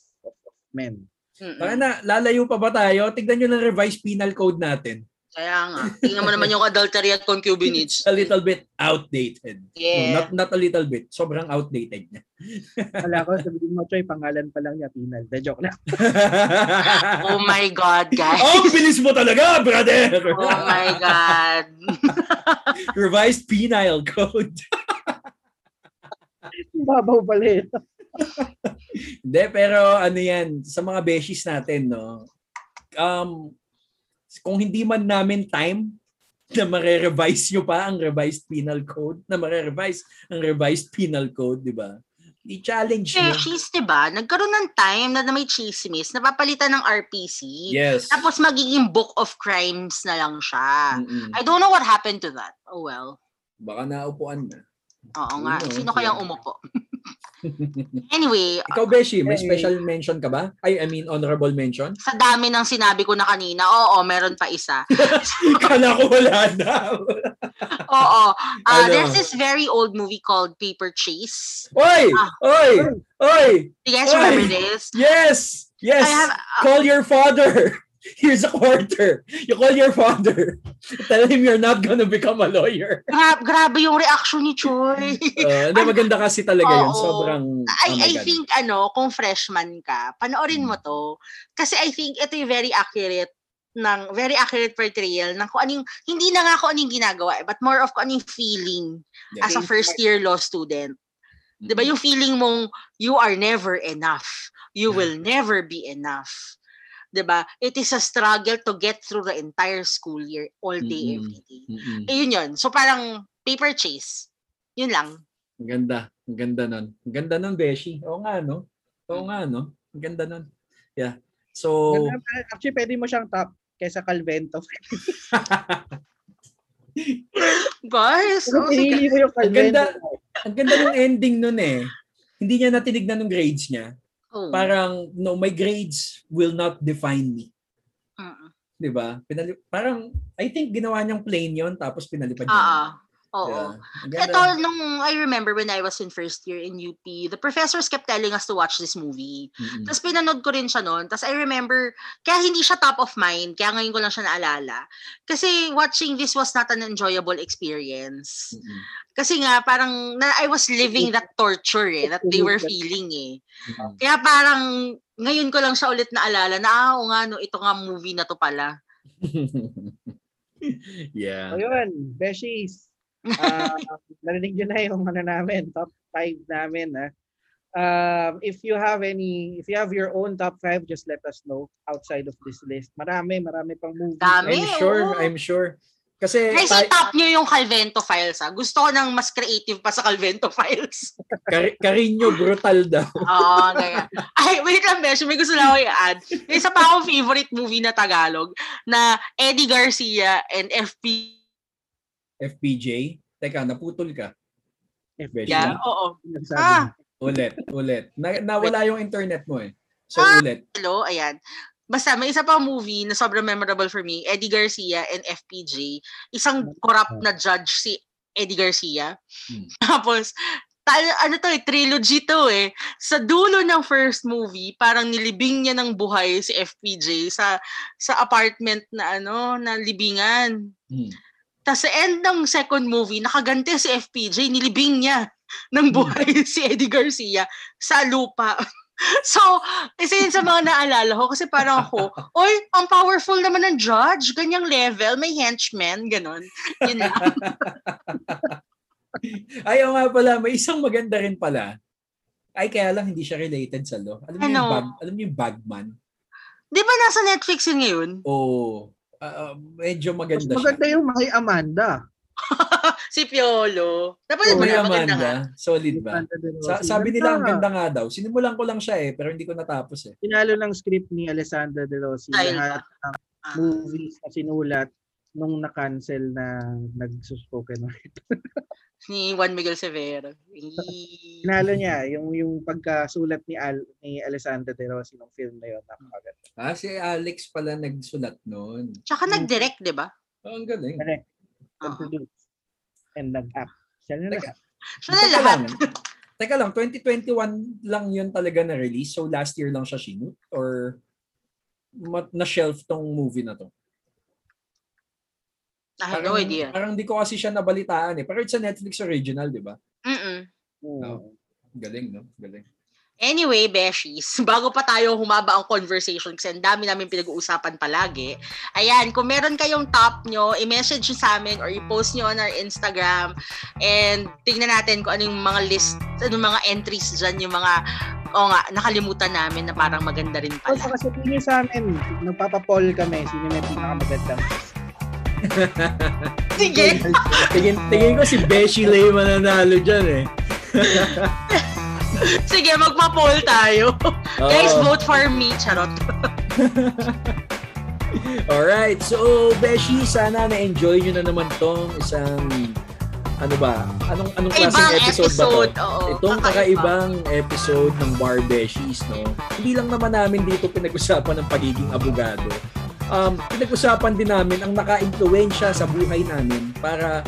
men. Baka na, lalayo pa ba tayo? Tignan nyo ng revised penal code natin. Kaya nga. Tingnan mo naman yung adultery at concubinage. A little bit outdated. Yeah. No, not, not a little bit. Sobrang outdated niya. Wala ko, sabihin mo, Choy, pangalan pa lang niya, Pinal. De joke na. Oh my God, guys. oh, bilis mo talaga, brother! Oh my God. revised penal code. Babaw pala eh. Hindi, pero ano yan, sa mga beshies natin, no, um, kung hindi man namin time na mare-revise nyo pa ang revised penal code, na mare-revise ang revised penal code, di ba? I-challenge nyo. Cheese, di ba? Nagkaroon ng time na, may chismis, napapalitan ng RPC. Yes. Tapos magiging book of crimes na lang siya. Mm-mm. I don't know what happened to that. Oh well. Baka naupuan na. Oo nga. Sino kayang umupo? anyway, Ikaw, Beshi, may special mention ka ba? Ay, I mean, honorable mention? sa dami ng sinabi ko na kanina, oo, meron pa isa. Kala ko wala na. Oo. Uh, Ano? There's this very old movie called Paper Chase. Oy! Ah. Oy! Oy! Do you guys Oy! remember this? Yes! Yes! I have, uh, Call your father! Here's a quarter. You call your father. Tell him you're not gonna become a lawyer. gra- grabe yung reaction ni Choi. Uh, hindi, maganda kasi talaga yun. Oo. Sobrang, oh I, my I think ano, kung freshman ka, panoorin mo to. Kasi I think ito yung very accurate ng very accurate portrayal ng kung anong hindi na nga kung anong ginagawa eh, but more of kung anong feeling Yeah. as a first year law student. 'Di ba yung feeling mong you are never enough. You Yeah. will never be enough. 'Di ba? It is a struggle to get through the entire school year all day Mm-mm. every day. Mm-mm. Eh yun yun. So parang paper chase. Yun lang. Ang ganda. Ang ganda nun. Ang ganda nun, Beshi. Oo nga, no? Oo nga, no? Ang ganda nun. Yeah. So, Ganda- Actually, pwede mo siyang top kaysa Calvento. Guys, Kung oh, pinili mo yung Ang Calvento. ganda. ang ganda ng ending nun eh. Hindi niya natinignan ng grades niya. Oh. Parang, no, my grades will not define me. Mm. 'Di ba? Pinali- parang, I think ginawa niyang plain yon tapos pinalipad niya. Ah. Oo. Yeah. Ito, nung I remember when I was in first year in UP, the professors kept telling us to watch this movie. Mm-mm. Tapos pinanood ko rin siya noon. Tapos I remember, kaya hindi siya top of mind, kaya ngayon ko lang siya naalala. Kasi watching this was not an enjoyable experience. Mm-mm. Kasi nga, parang na, I was living that torture eh, that they were feeling eh. Kaya parang, ngayon ko lang siya ulit naalala na, ah, oo nga, no, ito nga movie na to pala. yeah. Ayun, Beshies. Ah, narinig nyo na yung ano namin, top 5 namin. Ha? Um, if you have any, if you have your own top 5, just let us know outside of this list. Marami, marami pang movies. Dami. I'm sure, oo. I'm sure. Kasi Guys, tay- i-top nyo yung Calvento files ah. Gusto ko ng mas creative pa sa Calvento files. Kar- Carino brutal daw. Oo, kaya. Ay, wait lang, Besh. May gusto lang ako i-add. Isa pa akong favorite movie na Tagalog na Eddie Garcia and FP. FPJ. Teka, naputol ka. FB. Yeah, oo. Ah. na. Ulit, ulit. Na, nawala yung internet mo eh. So Ah. ulit. Hello, ayan. Basta may isa pa movie na sobrang memorable for me, Eddie Garcia and FPJ. Isang corrupt na judge si Eddie Garcia. Hmm. Tapos, ta- ano to eh, trilogy to eh. Sa dulo ng first movie, parang nilibing niya ng buhay si FPJ sa sa apartment na ano, na libingan. Hmm. Tapos sa end ng second movie, nakagante si FPJ, nilibing niya ng buhay si Eddie Garcia sa lupa. So, isa yun sa mga naalala ko kasi parang ako, oy, ang powerful naman ng judge, ganyang level, may henchmen, ganon. Yun lang. Ayaw nga pala, may isang maganda rin pala. Ay, kaya lang hindi siya related sa law. Alam niyo Ano? yung, bag, alam niyo yung bagman? Di ba nasa Netflix yun ngayon? Oo. Ah, ah, medyo Mas maganda, maganda siya. yung May Amanda. si Piolo. Dapat Oh, May maganda nga? Amanda, solid ba? Sa, sabi nila ang Ganda. nga daw. Sinimulan ko lang siya eh, pero hindi ko natapos eh. Pinalo ng script ni Alessandra De Rossi. Dahil Lahat ba? ng Ah. movies na sinulat nung na-cancel na nagsuspoken word. Ni Juan Miguel Severo. Pinalo niya yung yung pagkasulat ni Al ni Alessandra De Rossi ng film na yun. Napakaganda. Ah, si Alex pala nagsulat noon. Tsaka nag-direct, di ba? Oh, ang galing. Correct. Oo. Nag-produce and nag-act. Siya na lahat. Siya na lahat. lang. Teka lang, 2021 lang yun talaga na release. So last year lang siya sinut or ma- na shelf tong movie na to. I have no idea. Parang di ko kasi siya nabalitaan eh. Pero it's a Netflix original, di ba? Mm-mm. Oo. Galing, no? Galing. Anyway, Beshies, bago pa tayo humaba ang conversation kasi ang dami namin pinag-uusapan palagi. Ayan, kung meron kayong top nyo, i-message nyo sa amin or i-post nyo on our Instagram and tingnan natin kung anong mga list, anong mga entries dyan, yung mga, o nga, nakalimutan namin na parang maganda rin pala. kasi tingin sa amin, nagpapapoll kami, sino may pinakamagandang Sige! tingin, tingin ko si Beshi Lay mananalo dyan eh. Sige, magpa-poll tayo. Guys, Oo. vote for me. Charot. Alright, so Beshi, sana na-enjoy nyo na naman tong isang ano ba? Anong anong klaseng Ibang episode, episode. ba to? Oo, Itong kakaiba. kakaibang episode ng Bar Beshies, no? Hindi lang naman namin dito pinag-usapan ng pagiging abogado. Um, pinag-usapan din namin ang naka-impluensya sa buhay namin para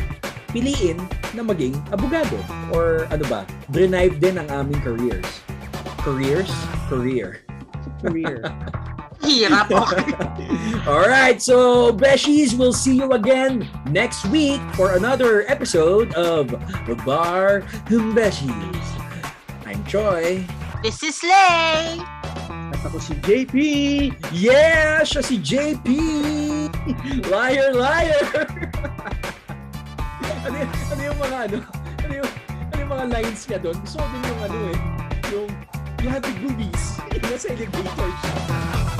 piliin na maging abogado. Or ano ba? Drive din ang aming careers. Careers? Career. career. Hirap. Okay. Alright, so Beshies, we'll see you again next week for another episode of The Bar Beshies. I'm Troy. This is Lay. Ako si JP. Yeah, siya si JP! Liar, liar! ano, ano yung mga ano? Ano yung, ano yung mga lines niya doon? Gusto ko din yung ano eh. Yung, you have the boobies. Nasa elevator siya.